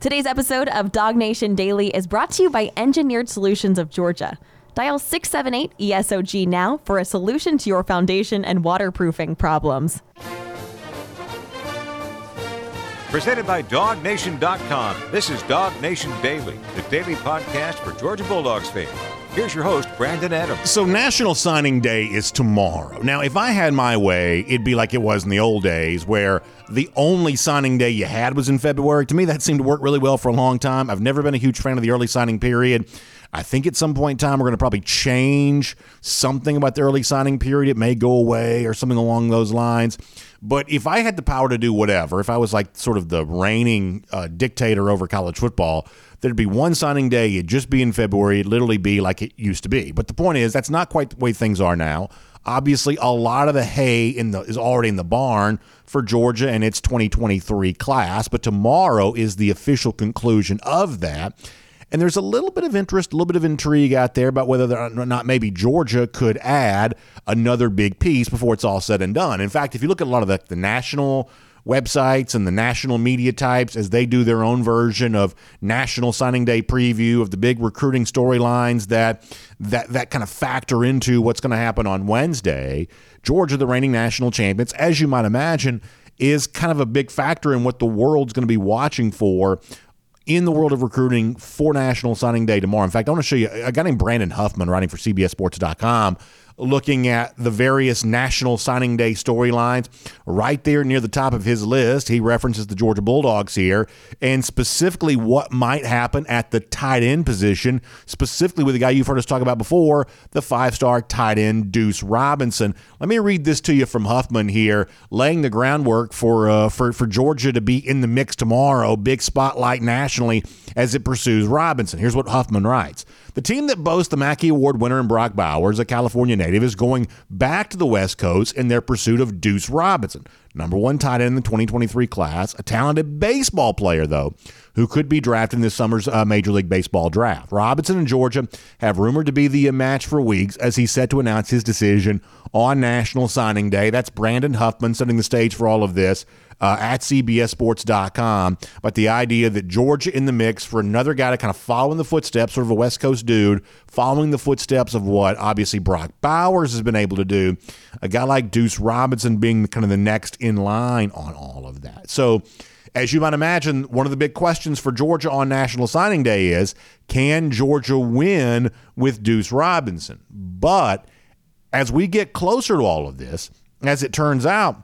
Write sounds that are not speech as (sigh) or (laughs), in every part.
Today's episode of Dawg Nation Daily is brought to you by Engineered Solutions of Georgia. Dial 678 ESOG now for a solution to your foundation and waterproofing problems. Presented by DawgNation.com. This is Dawg Nation Daily, the daily podcast for Georgia Bulldogs fans. Here's your host, Brandon Adams. So, National Signing Day is tomorrow. Now, if I had my way, it'd be like it was in the old days where the only signing day you had was in February. To me, that seemed to work really well for a long time. I've never been a huge fan of the early signing period. I think at some point in time, we're going to probably change something about the early signing period. It may go away or something along those lines. But if I had the power to do whatever, if I was like sort of the reigning uh, dictator over college football, there'd be one signing day. It'd just be in February. It'd literally be like it used to be. But the point is, that's not quite the way things are now. Obviously, a lot of the hay in the is already in the barn for Georgia and its 2023 class. But tomorrow is the official conclusion of that. And there's a little bit of interest, a little bit of intrigue out there about whether or not maybe Georgia could add another big piece before it's all said and done. In fact, if you look at a lot of the, the national websites and the national media types as they do their own version of national signing day preview of the big recruiting storylines that that that kind of factor into what's going to happen on Wednesday. Georgia, the reigning national champions, as you might imagine, is kind of a big factor in what the world's going to be watching for in the world of recruiting for National Signing Day tomorrow. In fact, I want to show you a guy named Brandon Huffman writing for CBSSports.com looking at the various National Signing Day storylines. Right there near the top of his list, he references the Georgia Bulldogs here and specifically what might happen at the tight end position, specifically with the guy you've heard us talk about before, the five star tight end Deuce Robinson. Let me read this to you from Huffman here, laying the groundwork for, uh, for, for Georgia to be in the mix tomorrow, big spotlight nationally as it pursues Robinson. Here's what Huffman writes. The team that boasts the Mackey Award winner and Brock Bowers, a California native, is going back to the West Coast in their pursuit of Deuce Robinson, number one tight end in the 2023 class, a talented baseball player, though, who could be drafted in this summer's uh, Major League Baseball draft. Robinson and Georgia have rumored to be the match for weeks as he's set to announce his decision on National Signing Day. That's Brandon Huffman setting the stage for all of this uh, at CBSSports.com. But the idea that Georgia in the mix for another guy to kind of follow in the footsteps, sort of a West Coast dude, following the footsteps of what obviously Brock Bowers has been able to do, a guy like Deuce Robinson being kind of the next in line on all of that. So, as you might imagine, one of the big questions for Georgia on National Signing Day is can Georgia win with Deuce Robinson? But as we get closer to all of this, as it turns out,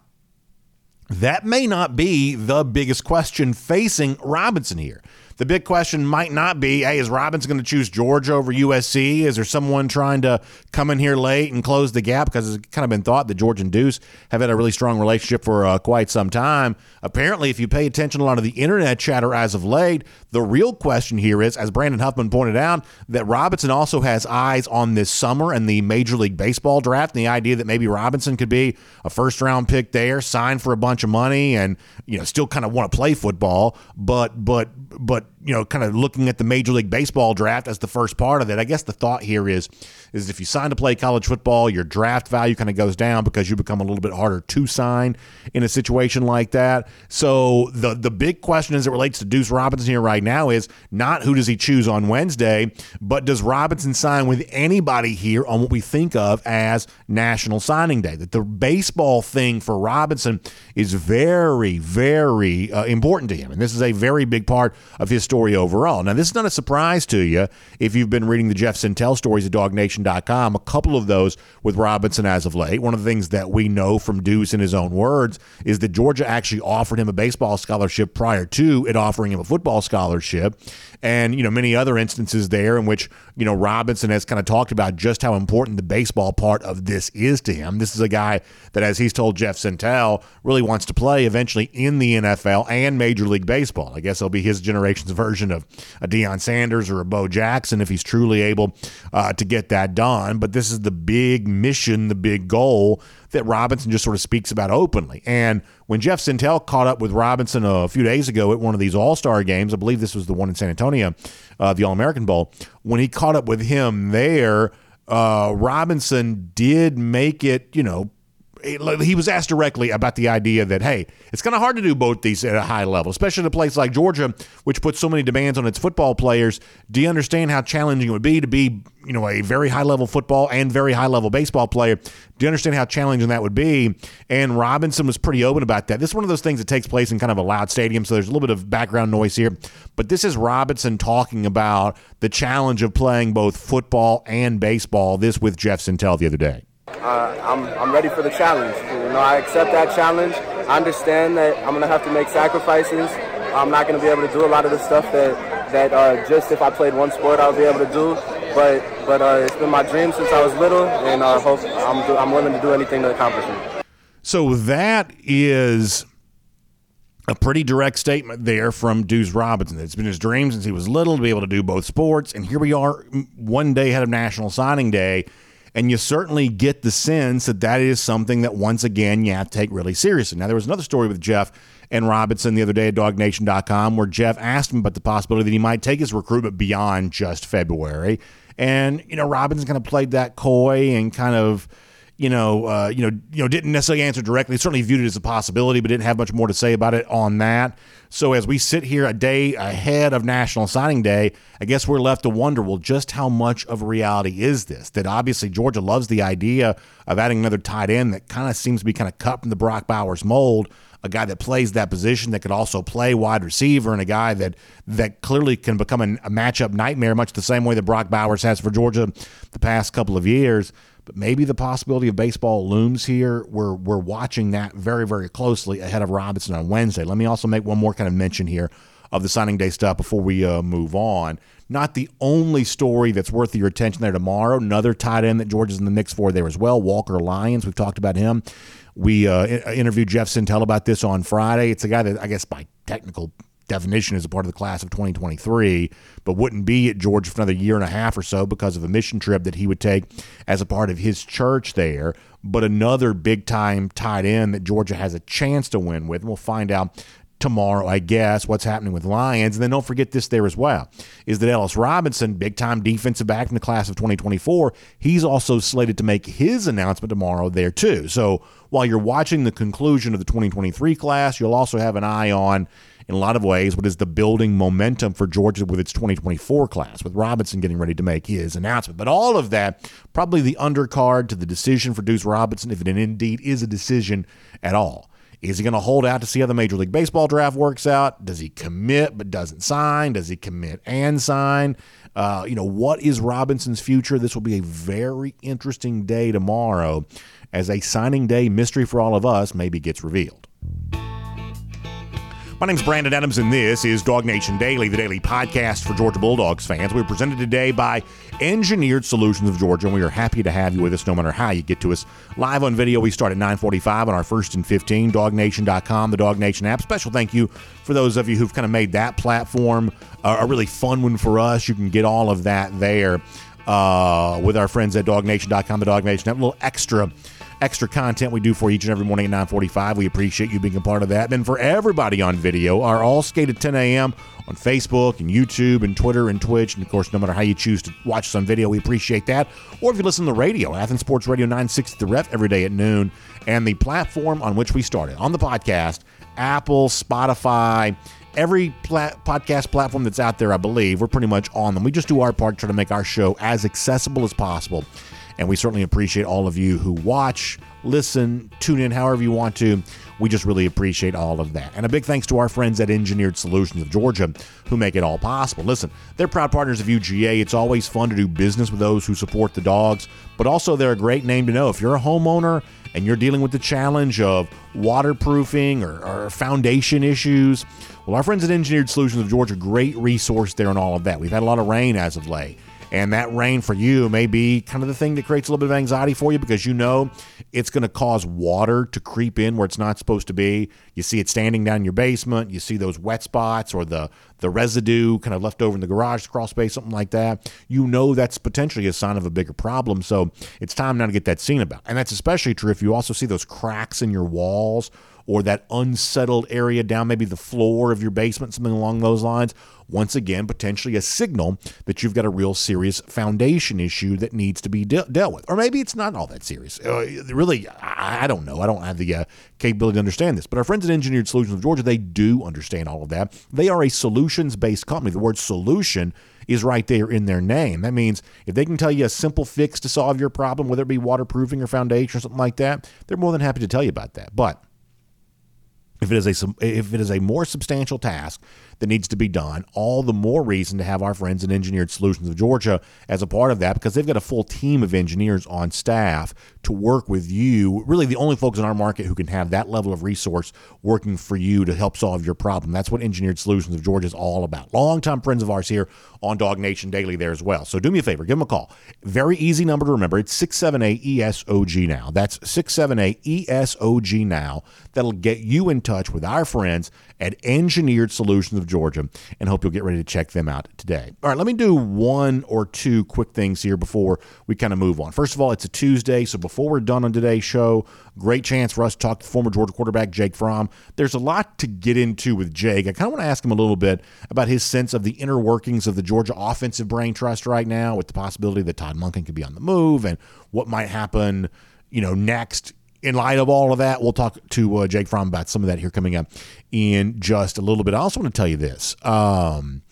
that may not be the biggest question facing Robinson here. The big question might not be, hey, is Robinson going to choose Georgia over USC? Is there someone trying to come in here late and close the gap? Because it's kind of been thought that George and Deuce have had a really strong relationship for uh, quite some time. Apparently, if you pay attention a lot of the internet chatter as of late, the real question here is, as Brandon Huffman pointed out, that Robinson also has eyes on this summer and the Major League Baseball draft, and the idea that maybe Robinson could be a first round pick there, sign for a bunch of money, and you know still kind of want to play football, but but but but you know, kind of looking at the Major League Baseball draft as the first part of it. I guess the thought here is is if you sign to play college football, your draft value kind of goes down because you become a little bit harder to sign in a situation like that. So the the big question as it relates to Deuce Robinson here right now is not who does he choose on Wednesday, but does Robinson sign with anybody here on what we think of as National Signing Day? That the baseball thing for Robinson is very, very uh, important to him, and this is a very big part of his story overall. Now, this is not a surprise to you if you've been reading the Jeff Sentell stories at DawgNation.com, a couple of those with Robinson as of late. One of the things that we know from Deuce in his own words is that Georgia actually offered him a baseball scholarship prior to it offering him a football scholarship. And, you know, many other instances there in which, you know, Robinson has kind of talked about just how important the baseball part of this is to him. This is a guy that, as he's told Jeff Sentell, really wants to play eventually in the NFL and Major League Baseball. I guess it'll be his generation's version of a Deion Sanders or a Bo Jackson if he's truly able uh, to get that done. But this is the big mission, the big goal that Robinson just sort of speaks about openly. And when Jeff Sentell caught up with Robinson a few days ago at one of these All Star games, I believe this was the one in San Antonio, uh, the All American Bowl, when he caught up with him there, uh, Robinson did make it, you know, he was asked directly about the idea that hey, it's kind of hard to do both these at a high level, especially in a place like Georgia, which puts so many demands on its football players. Do you understand how challenging it would be to be, you know, a very high level football and very high level baseball player? Do you understand how challenging that would be? And Robinson was pretty open about that. This is one of those things that takes place in kind of a loud stadium, so there's a little bit of background noise here. But this is Robinson talking about the challenge of playing both football and baseball. This with Jeff Sentell the other day. Uh, I'm, I'm ready for the challenge. You know, I accept that challenge. I understand that I'm going to have to make sacrifices. I'm not going to be able to do a lot of the stuff that, that uh, just if I played one sport I would be able to do. But, but uh, it's been my dream since I was little, and uh, hope I'm, do, I'm willing to do anything to accomplish it. So that is a pretty direct statement there from Deuce Robinson. It's been his dream since he was little to be able to do both sports, and here we are, one day ahead of National Signing Day, and you certainly get the sense that that is something that once again you have to take really seriously. Now there was another story with Jeff and Robinson the other day at DawgNation.com where Jeff asked him about the possibility that he might take his recruitment beyond just February, and you know Robinson kind of played that coy and kind of you know, uh, you know, you know, didn't necessarily answer directly. Certainly viewed it as a possibility, but didn't have much more to say about it on that. So as we sit here a day ahead of National Signing Day, I guess we're left to wonder, well, just how much of reality is this? That obviously Georgia loves the idea of adding another tight end that kind of seems to be kind of cut from the Brock Bowers mold a guy that plays that position that could also play wide receiver and a guy that that clearly can become a, a matchup nightmare, much the same way that Brock Bowers has for Georgia the past couple of years but maybe the possibility of baseball looms here. We're we're watching that very very closely ahead of Robinson on Wednesday. Let me also make one more kind of mention here of the signing day stuff before we uh, move on. Not the only story that's worth your attention there tomorrow. Another tight end that Georgia's in the mix for there as well. Walker Lyons. We've talked about him. We uh, interviewed Jeff Sentell about this on Friday. It's a guy that I guess by technical definition is a part of the class of 2023, but wouldn't be at Georgia for another year and a half or so because of a mission trip that he would take as a part of his church there. But another big time tight end that Georgia has a chance to win with. And we'll find out tomorrow, I guess, what's happening with Lyons. And then don't forget this there as well is that Ellis Robinson, big time defensive back in the class of 2024, he's also slated to make his announcement tomorrow there too. So while you're watching the conclusion of the 2023 class, you'll also have an eye on in a lot of ways what is the building momentum for Georgia with its 2024 class, with Robinson getting ready to make his announcement. But all of that, probably the undercard to the decision for Deuce Robinson, if it indeed is a decision at all. Is he going to hold out to see how the Major League Baseball draft works out? Does he commit but doesn't sign? Does he commit and sign? Uh, you know, what is Robinson's future? This will be a very interesting day tomorrow as a signing day mystery for all of us maybe gets revealed. My name's Brandon Adams, and this is Dawg Nation Daily, the daily podcast for Georgia Bulldogs fans. We're presented today by Engineered Solutions of Georgia, and we are happy to have you with us no matter how you get to us. Live on video, we start at 945 on our first and 15, DawgNation.com, the Dawg Nation app. Special thank you for those of you who've kind of made that platform a really fun one for us. You can get all of that there uh, with our friends at DawgNation.com, the DawgNation app. A little extra extra content we do for each and every morning at 945. We appreciate you being a part of that. And for everybody on video, our All Skate at 10 a.m. on Facebook and YouTube and Twitter and Twitch. And of course, no matter how you choose to watch us on video, we appreciate that. Or if you listen to the radio, Athens Sports Radio 960 The Ref every day at noon. And the platform on which we started on the podcast, Apple, Spotify, every plat- podcast platform that's out there, I believe, we're pretty much on them. We just do our part, to try to make our show as accessible as possible and we certainly appreciate all of you who watch, listen, tune in however you want to. We just really appreciate all of that. And a big thanks to our friends at Engineered Solutions of Georgia who make it all possible. Listen, they're proud partners of UGA. It's always fun to do business with those who support the dogs, but also they're a great name to know. If you're a homeowner and you're dealing with the challenge of waterproofing or, or foundation issues, well, our friends at Engineered Solutions of Georgia, great resource there and all of that. We've had a lot of rain as of late. And that rain for you may be kind of the thing that creates a little bit of anxiety for you because you know it's going to cause water to creep in where it's not supposed to be. You see it standing down in your basement. You see those wet spots or the, the residue kind of left over in the garage crawl space, something like that. You know that's potentially a sign of a bigger problem. So it's time now to get that seen about. And that's especially true if you also see those cracks in your walls or that unsettled area down maybe the floor of your basement, something along those lines, once again, potentially a signal that you've got a real serious foundation issue that needs to be de- dealt with. Or maybe it's not all that serious. Uh, really, I, I, don't know. I don't have the uh, capability to understand this. But our friends at Engineered Solutions of Georgia, they do understand all of that. They are a solutions based company. The word solution is right there in their name. That means if they can tell you a simple fix to solve your problem, whether it be waterproofing or foundation or something like that, they're more than happy to tell you about that. But if it is a if it is a more substantial task that needs to be done, all the more reason to have our friends at Engineered Solutions of Georgia as a part of that because they've got a full team of engineers on staff to work with you. Really, the only folks in our market who can have that level of resource working for you to help solve your problem. That's what Engineered Solutions of Georgia is all about. Longtime friends of ours here on Dawg Nation Daily there as well. So do me a favor, give them a call. Very easy number to remember. It's 678 ESOG now. That's 678 ESOG now. That'll get you in touch with our friends at Engineered Solutions of Georgia and hope you'll get ready to check them out today. All right, let me do one or two quick things here before we kind of move on. First of all, it's a Tuesday, so before we're done on today's show, great chance for us to talk to former Georgia quarterback Jake Fromm. There's a lot to get into with Jake. I kind of want to ask him a little bit about his sense of the inner workings of the Georgia offensive brain trust right now with the possibility that Todd Monken could be on the move and what might happen, you know, next in light of all of that, we'll talk to uh, Jake Fromm about some of that here coming up in just a little bit. I also want to tell you this. Um,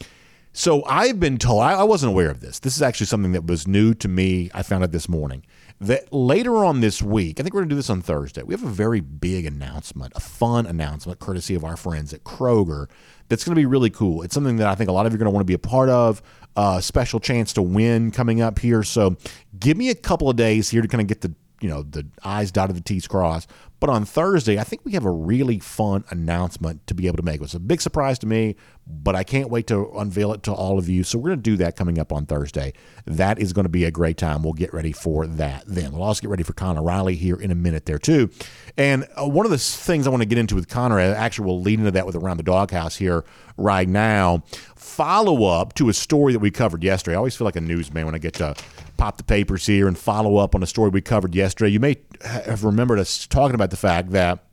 so I've been told, I, I wasn't aware of this. This is actually something that was new to me. I found out this morning that later on this week, I think we're going to do this on Thursday, we have a very big announcement, a fun announcement, courtesy of our friends at Kroger, that's going to be really cool. It's something that I think a lot of you are going to want to be a part of. A uh, special chance to win coming up here. So give me a couple of days here to kind of get the you know the I's dotted, the T's crossed. But on Thursday, I think we have a really fun announcement to be able to make. It was a big surprise to me, but I can't wait to unveil it to all of you. So we're going to do that coming up on Thursday. That is going to be a great time. We'll get ready for that then. We'll also get ready for Connor Riley here in a minute there too. And uh, one of the things I want to get into with Connor, actually, we'll lead into that with around the doghouse here right now. Follow up to a story that we covered yesterday. I always feel like a newsman when I get to pop the papers here and follow up on a story we covered yesterday. You may have remembered us talking about the fact that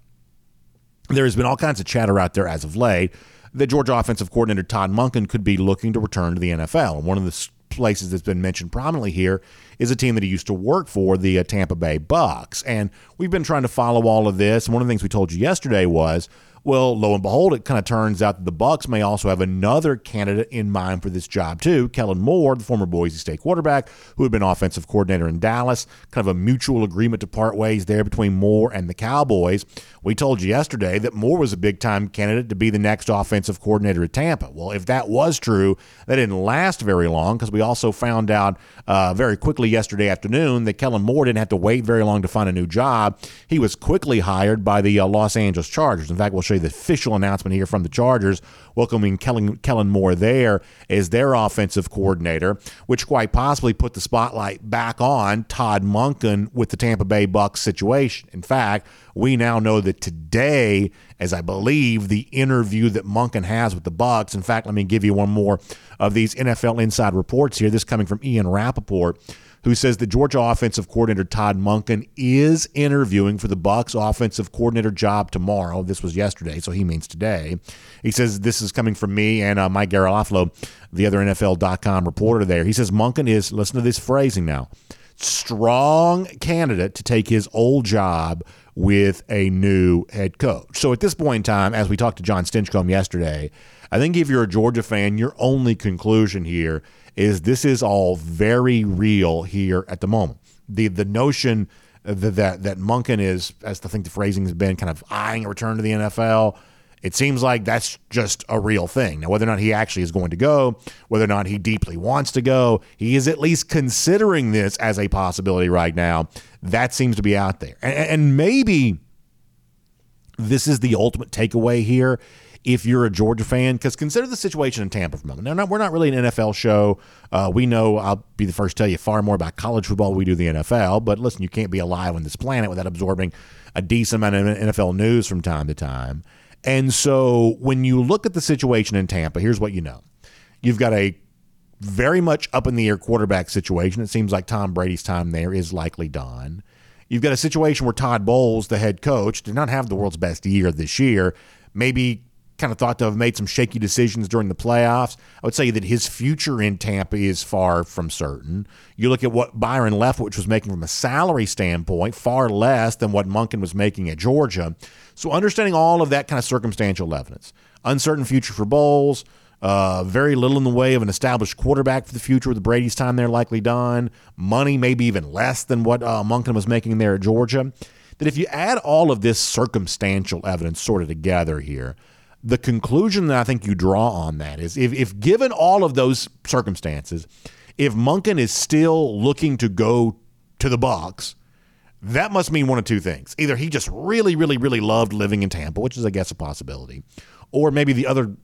there has been all kinds of chatter out there as of late that Georgia offensive coordinator Todd Monken could be looking to return to the NFL. And one of the places that's been mentioned prominently here is a team that he used to work for, the uh, Tampa Bay Bucks. And we've been trying to follow all of this. And one of the things we told you yesterday was well, lo and behold, it kind of turns out that the Bucks may also have another candidate in mind for this job too. Kellen Moore, the former Boise State quarterback, who had been offensive coordinator in Dallas. Kind of a mutual agreement to part ways there between Moore and the Cowboys. We told you yesterday that Moore was a big time candidate to be the next offensive coordinator at Tampa. Well, if that was true, that didn't last very long because we also found out uh, very quickly yesterday afternoon that Kellen Moore didn't have to wait very long to find a new job. He was quickly hired by the uh, Los Angeles Chargers. In fact, we'll show you the official announcement here from the Chargers welcoming Kellen, Kellen Moore there as their offensive coordinator, which quite possibly put the spotlight back on Todd Monken with the Tampa Bay Bucks situation. In fact, we now know that today, as I believe the interview that Monken has with the Bucks. In fact, let me give you one more of these NFL inside reports here. This coming from Ian Rapoport who says the Georgia offensive coordinator Todd Monken is interviewing for the Bucks offensive coordinator job tomorrow. This was yesterday, so he means today. He says this is coming from me and uh, Mike Garafolo, the other NFL.com reporter there. He says Monken is, listen to this phrasing now, strong candidate to take his old job with a new head coach. So at this point in time, as we talked to John Stinchcomb yesterday, I think if you're a Georgia fan, your only conclusion here is this is all very real here at the moment. The the notion that that, that Monken is, as I think the phrasing has been, kind of eyeing a return to the NFL. It seems like that's just a real thing. Now, whether or not he actually is going to go, whether or not he deeply wants to go, he is at least considering this as a possibility right now. That seems to be out there. And, and maybe this is the ultimate takeaway here if you're a Georgia fan, because consider the situation in Tampa for a moment. Now, we're not really an NFL show. Uh, we know, I'll be the first to tell you far more about college football we do the NFL, but listen, you can't be alive on this planet without absorbing a decent amount of NFL news from time to time. And so when you look at the situation in Tampa, here's what you know you've got a very much up in the air quarterback situation. It seems like Tom Brady's time there is likely done. You've got a situation where Todd Bowles, the head coach, did not have the world's best year this year. Maybe kind of thought to have made some shaky decisions during the playoffs. I would say that his future in Tampa is far from certain. You look at what Byron Leftwich was making from a salary standpoint, far less than what Monken was making at Georgia. So understanding all of that kind of circumstantial evidence, uncertain future for Bowles, uh, very little in the way of an established quarterback for the future with Brady's time there likely done, money maybe even less than what uh, Monken was making there at Georgia. That if you add all of this circumstantial evidence sort of together here, the conclusion that I think you draw on that is if, if given all of those circumstances, if Monken is still looking to go to the box, that must mean one of two things. Either he just really, really, really loved living in Tampa, which is, I guess, a possibility, or maybe the other,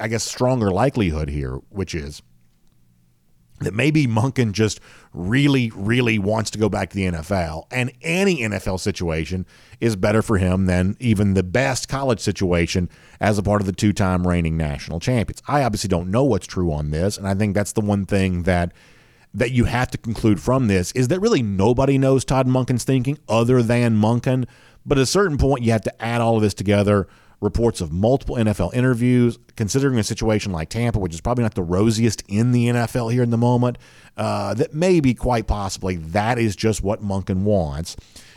I guess, stronger likelihood here, which is that maybe Monken just really, really wants to go back to the NFL, and any NFL situation is better for him than even the best college situation as a part of the two time reigning national champions. I obviously don't know what's true on this, and I think that's the one thing that that you have to conclude from this is that really nobody knows Todd Monken's thinking other than Monken. But at a certain point, you have to add all of this together reports of multiple NFL interviews, considering a situation like Tampa, which is probably not the rosiest in the NFL here in the moment, uh, that maybe quite possibly that is just what Monken wants,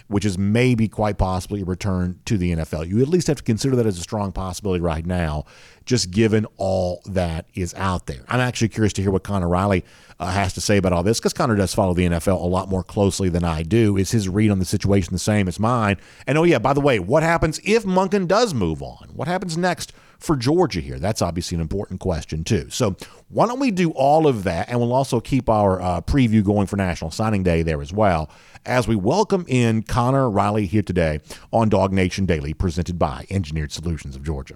which is maybe quite possibly a return to the NFL. You at least have to consider that as a strong possibility right now, just given all that is out there. I'm actually curious to hear what Connor Riley uh, has to say about all this because Connor does follow the NFL a lot more closely than I do. Is his read on the situation the same as mine? And oh, yeah, by the way, what happens if Monken does move on? What happens next for Georgia here? That's obviously an important question, too. So why don't we do all of that? And we'll also keep our uh, preview going for National Signing Day there as well as we welcome in Connor Riley here today on Dawg Nation Daily, presented by Engineered Solutions of Georgia.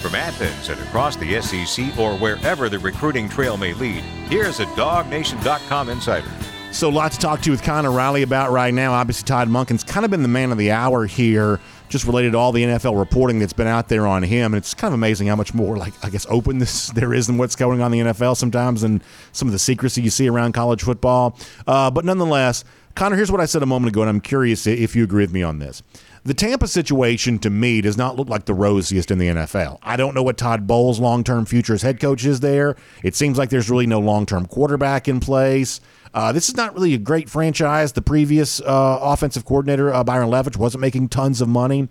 From Athens and across the SEC or wherever the recruiting trail may lead, here's a DawgNation.com insider. So, a lot to talk to with Connor Riley about right now. Obviously, Todd Monken's kind of been the man of the hour here, just related to all the NFL reporting that's been out there on him. And it's kind of amazing how much more, like, I guess, openness (laughs) there is than what's going on in the NFL sometimes and some of the secrecy you see around college football. Uh, but nonetheless, Connor, here's what I said a moment ago, and I'm curious if you agree with me on this. The Tampa situation to me does not look like the rosiest in the NFL. I don't know what Todd Bowles' long term future as head coach is there. It seems like there's really no long term quarterback in place. Uh, this is not really a great franchise. The previous uh, offensive coordinator, uh, Byron Leftwich, wasn't making tons of money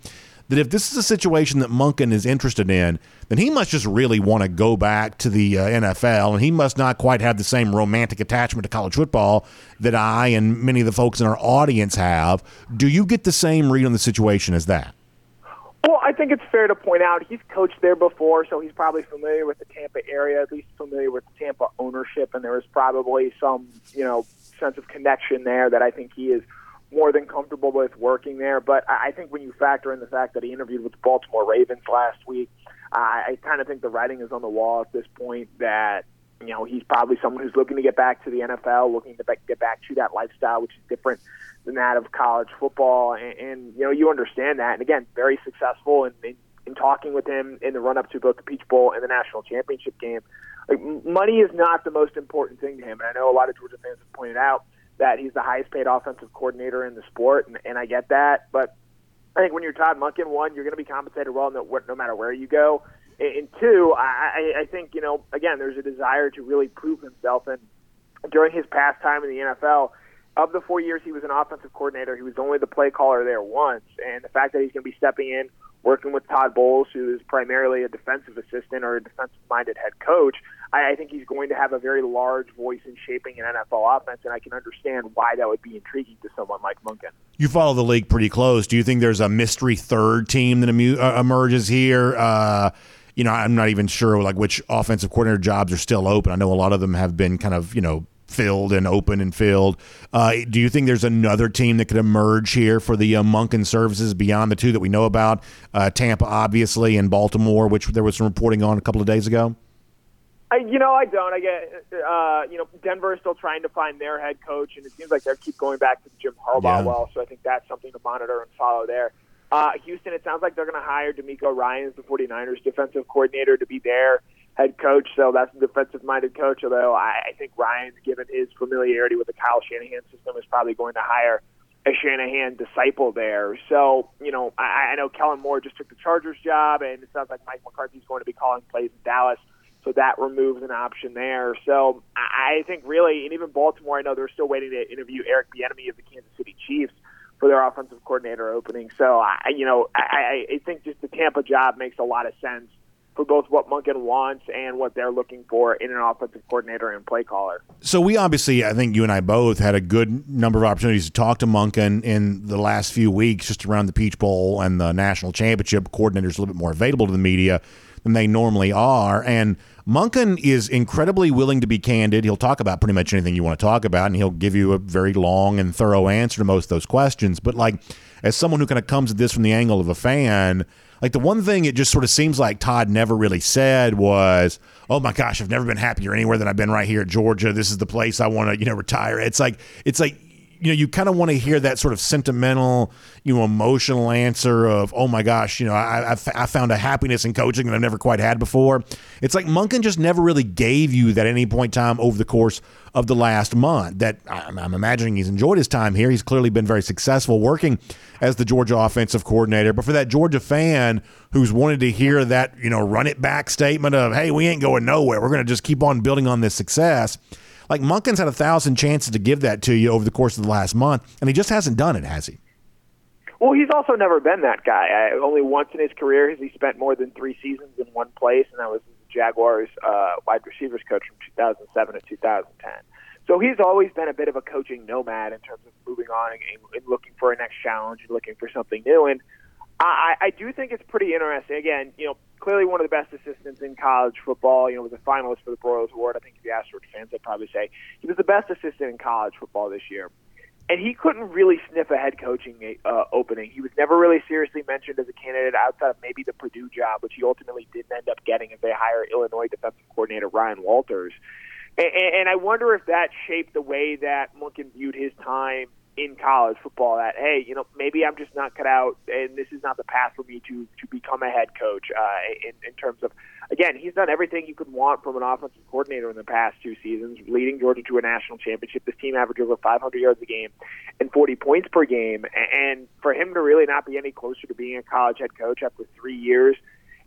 that if this is a situation that Monken is interested in, then he must just really want to go back to the uh, NFL, and he must not quite have the same romantic attachment to college football that I and many of the folks in our audience have. Do you get the same read on the situation as that? Well, I think it's fair to point out he's coached there before, so he's probably familiar with the Tampa area, at least familiar with the Tampa ownership, and there is probably some, you know, sense of connection there that I think he is – more than comfortable with working there. But I think when you factor in the fact that he interviewed with the Baltimore Ravens last week, I kind of think the writing is on the wall at this point that you know he's probably someone who's looking to get back to the NFL, looking to get back to that lifestyle, which is different than that of college football. And, and you know you understand that. And again, very successful in, in, in talking with him in the run up to both the Peach Bowl and the national championship game. Like money is not the most important thing to him, and I know a lot of Georgia fans have pointed out that he's the highest paid offensive coordinator in the sport, and, and I get that. But I think when you're Todd Monken, one, you're going to be compensated well no, no matter where you go. And two, I, I think, you know, again, there's a desire to really prove himself. And during his past time in the NFL, of the four years he was an offensive coordinator, he was only the play caller there once. And the fact that he's going to be stepping in working with Todd Bowles, who is primarily a defensive assistant or a defensive minded head coach, I, I think he's going to have a very large voice in shaping an NFL offense, and I can understand why that would be intriguing to someone like Monken. You follow the league pretty close. Do you think there's a mystery third team that emu- uh, emerges here? Uh, you know, I'm not even sure like which offensive coordinator jobs are still open. I know a lot of them have been kind of you know filled and open and filled. Uh, do you think there's another team that could emerge here for the uh, Monken services beyond the two that we know about? Uh, Tampa, obviously, and Baltimore, which there was some reporting on a couple of days ago. I, you know, I don't. I get, uh, you know, Denver is still trying to find their head coach, and it seems like they keep going back to Jim Harbaugh yeah. well. So I think that's something to monitor and follow there. Uh, Houston, it sounds like they're going to hire DeMeco Ryans the 49ers defensive coordinator to be there head coach, so that's a defensive-minded coach. Although I, I think Ryans, given his familiarity with the Kyle Shanahan system, is probably going to hire a Shanahan disciple there. So, you know, I, I know Kellen Moore just took the Chargers job, and it sounds like Mike McCarthy's going to be calling plays in Dallas. So that removes an option there. So I think really, and even Baltimore, I know they're still waiting to interview Eric Bieniemy of the Kansas City Chiefs for their offensive coordinator opening. So I, you know, I, I think just the Tampa job makes a lot of sense for both what Monken wants and what they're looking for in an offensive coordinator and play caller. So we obviously, I think you and I both had a good number of opportunities to talk to Monken in the last few weeks, just around the Peach Bowl and the national championship. Coordinators a little bit more available to the media than they normally are, and Monken is incredibly willing to be candid. He'll talk about pretty much anything you want to talk about, and he'll give you a very long and thorough answer to most of those questions. But like, as someone who kind of comes at this from the angle of a fan like the one thing it just sort of seems like Todd never really said was, "Oh my gosh, I've never been happier anywhere than I've been right here at Georgia. This is the place I want to, you know, retire." It's like it's like you know, you kind of want to hear that sort of sentimental, you know, emotional answer of, "Oh my gosh, you know, I, I, found a happiness in coaching that I've never quite had before." It's like Monken just never really gave you that at any point in time over the course of the last month. That I'm, I'm imagining he's enjoyed his time here. He's clearly been very successful working as the Georgia offensive coordinator. But for that Georgia fan who's wanted to hear that, you know, run it back statement of, "Hey, we ain't going nowhere. We're going to just keep on building on this success." Like Monken's had a thousand chances to give that to you over the course of the last month, and he just hasn't done it, has he? Well, he's also never been that guy. I, only once in his career has he spent more than three seasons in one place, and that was the Jaguars uh, wide receivers coach from 2007 to 2010. So he's always been a bit of a coaching nomad in terms of moving on and, and looking for a next challenge and looking for something new. And I, I do think it's pretty interesting. Again, you know, clearly one of the best assistants in college football. You know, was a finalist for the Broyles Award. I think if you asked Georgia fans, they'd probably say he was the best assistant in college football this year. And he couldn't really sniff a head coaching uh, opening. He was never really seriously mentioned as a candidate outside of maybe the Purdue job, which he ultimately didn't end up getting as they hire Illinois defensive coordinator Ryan Walters. And, and I wonder if that shaped the way that Monken viewed his time in college football that hey, you know, maybe I'm just not cut out, and this is not the path for me to to become a head coach. Uh, in in terms of again, he's done everything you could want from an offensive coordinator in the past two seasons, leading Georgia to a national championship. This team averaged over 500 yards a game and 40 points per game, and for him to really not be any closer to being a college head coach after three years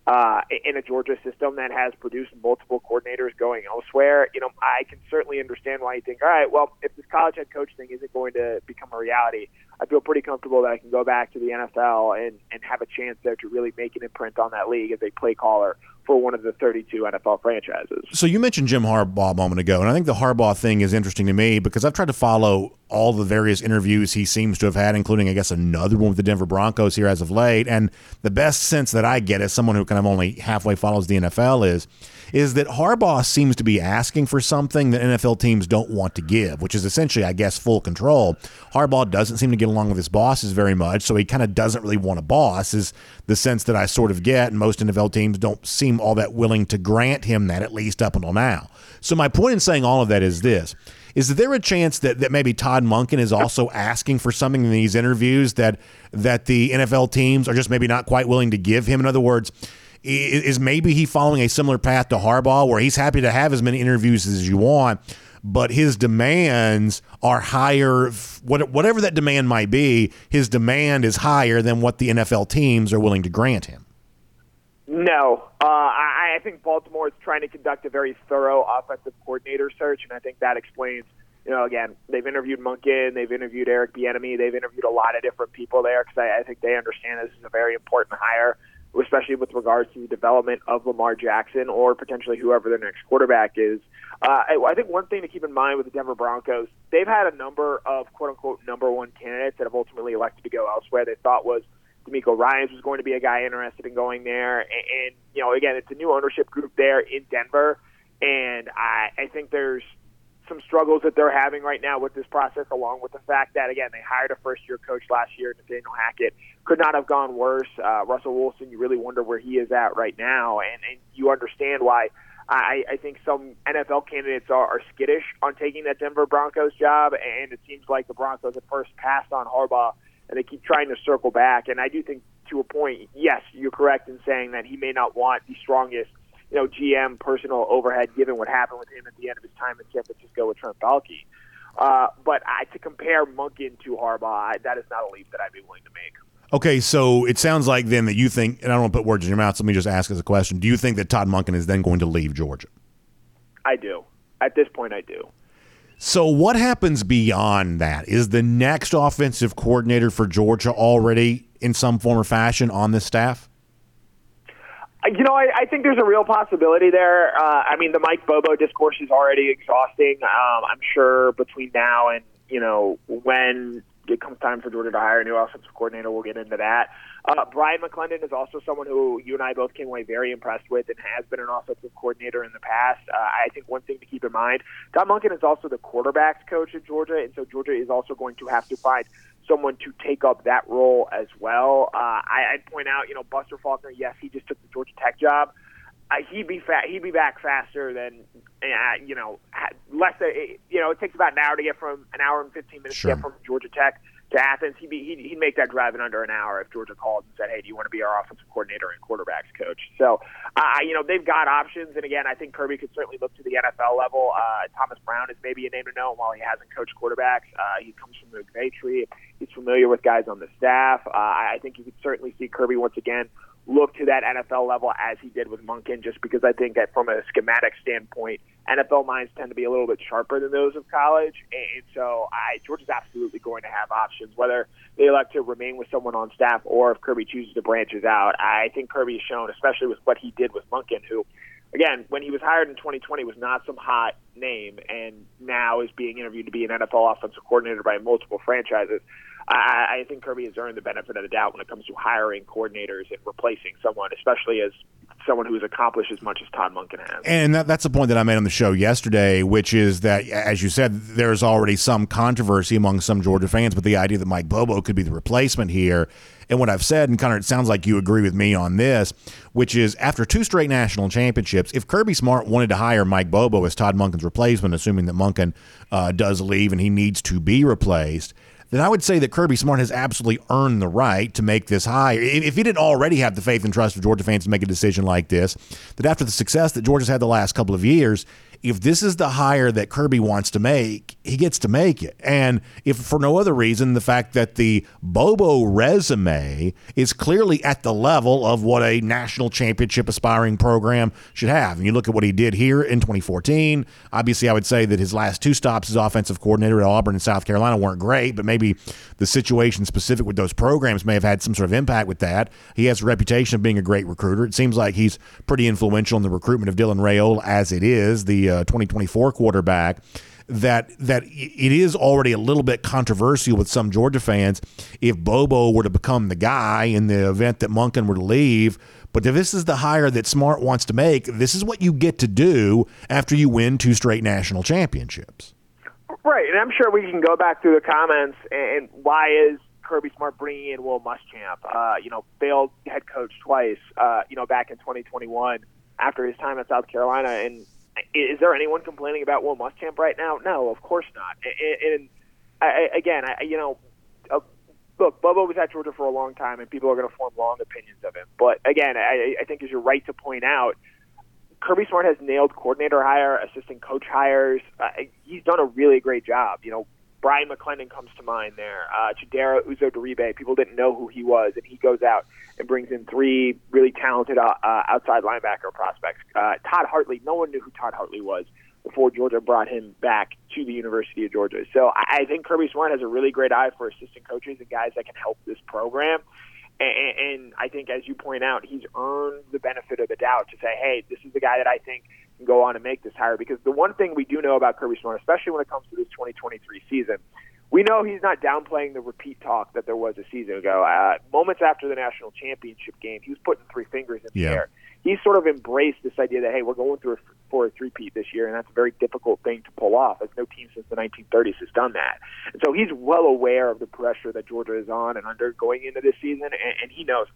uh, in a Georgia system that has produced multiple coordinators going elsewhere, you know, I can certainly understand why you think, all right, well, if this college head coach thing isn't going to become a reality, I feel pretty comfortable that I can go back to the NFL and, and have a chance there to really make an imprint on that league as a play caller for one of the 32 NFL franchises. So you mentioned Jim Harbaugh a moment ago, and I think the Harbaugh thing is interesting to me because I've tried to follow all the various interviews he seems to have had, including, I guess, another one with the Denver Broncos here as of late. And the best sense that I get as someone who kind of only halfway follows the NFL is is that Harbaugh seems to be asking for something that NFL teams don't want to give, which is essentially, I guess, full control. Harbaugh doesn't seem to get along with his bosses very much, so he kind of doesn't really want a boss, is the sense that I sort of get. And most NFL teams don't seem all that willing to grant him that, at least up until now. So, my point in saying all of that is this is there a chance that, that maybe Todd Monken is also asking for something in these interviews that that the NFL teams are just maybe not quite willing to give him? In other words, is maybe he following a similar path to Harbaugh, where he's happy to have as many interviews as you want, but his demands are higher. Whatever that demand might be, his demand is higher than what the NFL teams are willing to grant him. No, uh, I, I think Baltimore is trying to conduct a very thorough offensive coordinator search, and I think that explains. You know, again, they've interviewed Monken, they've interviewed Eric Bieniemy, they've interviewed a lot of different people there because I, I think they understand this is a very important hire especially with regards to the development of Lamar Jackson or potentially whoever their next quarterback is. Uh, I, I think one thing to keep in mind with the Denver Broncos, they've had a number of quote unquote number one candidates that have ultimately elected to go elsewhere. They thought was DeMeco Ryans was going to be a guy interested in going there, and, and you know, again, it's a new ownership group there in Denver, and I, I think there's some struggles that they're having right now with this process, along with the fact that again they hired a first year coach last year, Nathaniel Hackett, could not have gone worse. Uh, Russell Wilson, you really wonder where he is at right now, and, and you understand why. I, I think some NFL candidates are, are skittish on taking that Denver Broncos job, and it seems like the Broncos at first passed on Harbaugh, and they keep trying to circle back. And I do think, to a point, yes, you're correct in saying that he may not want the strongest you know, GM personal overhead given what happened with him at the end of his time in San Francisco with Trent Baalke. Uh, but I, to compare Monken to Harbaugh, I, that is not a leap that I'd be willing to make. Okay, so it sounds like then that you think, and I don't want to put words in your mouth, so let me just ask as a question. Do you think that Todd Monken is then going to leave Georgia? I do. At this point, I do. So, what happens beyond that? Is the next offensive coordinator for Georgia already in some form or fashion on this staff? You know, I, I think there's a real possibility there. Uh, I mean, the Mike Bobo discourse is already exhausting. Um, I'm sure between now and you know when it comes time for Georgia to hire a new offensive coordinator, we'll get into that. Uh, Bryan McClendon is also someone who you and I both came away very impressed with and has been an offensive coordinator in the past. Uh, I think one thing to keep in mind, Tom Monken is also the quarterbacks coach at Georgia, and so Georgia is also going to have to find someone to take up that role as well. Uh, I, I'd point out, you know, Buster Faulkner, yes, he just took the Georgia Tech job. Uh, he'd be fa- he'd be back faster than uh, you know less than you know it takes about an hour to get from an hour and 15 minutes Sure. to get from Georgia Tech to Athens. He'd be he'd, he'd make that drive in under an hour if Georgia called and said, "Hey, do you want to be our offensive coordinator and quarterbacks coach?" So, uh, you know, they've got options, and again, I think Kirby could certainly look to the NFL level. Uh, Thomas Brown is maybe a name to know, and while he hasn't coached quarterbacks, uh, he comes from the McVay tree. He's familiar with guys on the staff. Uh, I think you could certainly see Kirby once again look to that NFL level as he did with Monken, just because I think that from a schematic standpoint, NFL minds tend to be a little bit sharper than those of college, and so I, Georgia's absolutely going to have options, whether they elect to remain with someone on staff or if Kirby chooses to branches out. I think Kirby has shown, especially with what he did with Monken, who, again, when he was hired in 2020, was not some hot name, and now is being interviewed to be an NFL offensive coordinator by multiple franchises. I, I think Kirby has earned the benefit of the doubt when it comes to hiring coordinators and replacing someone, especially as someone who has accomplished as much as Todd Monken has. And that, that's the point that I made on the show yesterday, which is that, as you said, there's already some controversy among some Georgia fans with the idea that Mike Bobo could be the replacement here. And what I've said, and Connor, it sounds like you agree with me on this, which is after two straight national championships, if Kirby Smart wanted to hire Mike Bobo as Todd Monken's replacement, assuming that Monken uh, does leave and he needs to be replaced, then I would say that Kirby Smart has absolutely earned the right to make this hire. If he didn't already have the faith and trust of Georgia fans to make a decision like this, that after the success that Georgia's had the last couple of years, if this is the hire that Kirby wants to make, he gets to make it. And if for no other reason, the fact that the Bobo resume is clearly at the level of what a national championship aspiring program should have. And you look at what he did here in 2014. Obviously, I would say that his last two stops as offensive coordinator at Auburn and South Carolina weren't great, but maybe the situation specific with those programs may have had some sort of impact with that. He has a reputation of being a great recruiter. It seems like he's pretty influential in the recruitment of Dylan Raiola as it is, the uh, uh, 2024 quarterback that that it is already a little bit controversial with some Georgia fans if Bobo were to become the guy in the event that Monken were to leave. But if this is the hire that Smart wants to make, this is what you get to do after you win two straight national championships. Right, and I'm sure we can go back through the comments and why is Kirby Smart bringing in Will Muschamp? Uh, you know, failed head coach twice. Uh, you know, back in 2021 after his time at South Carolina, and is there anyone complaining about Will Muschamp right now? No, of course not. And, and I, again, I, you know, uh, look, Bobo was at Georgia for a long time, and people are going to form long opinions of him. But again, I, I think as you're right to point out, Kirby Smart has nailed coordinator hire, assistant coach hires. Uh, he's done a really great job. You know, Bryan McClendon comes to mind there. Uh, Chidera Uzo Diribe, people didn't know who he was, and he goes out and brings in three really talented uh, uh, outside linebacker prospects. Uh, Todd Hartley, no one knew who Todd Hartley was before Georgia brought him back to the University of Georgia. So I, think Kirby Smart has a really great eye for assistant coaches and guys that can help this program. And, and I think, as you point out, he's earned the benefit of the doubt to say, hey, this is the guy that I think can go on and make this hire. Because the one thing we do know about Kirby Smart, especially when it comes to this 2023 season, we know he's not downplaying the repeat talk that there was a season ago. Uh, moments after the national championship game, he was putting three fingers in Yeah. the air. He sort of embraced this idea that hey, we're going through a, for a three-peat this year, and that's a very difficult thing to pull off. As no team since the 1930s has done that, and so he's well aware of the pressure that Georgia is on and under going into this season, and, and he knows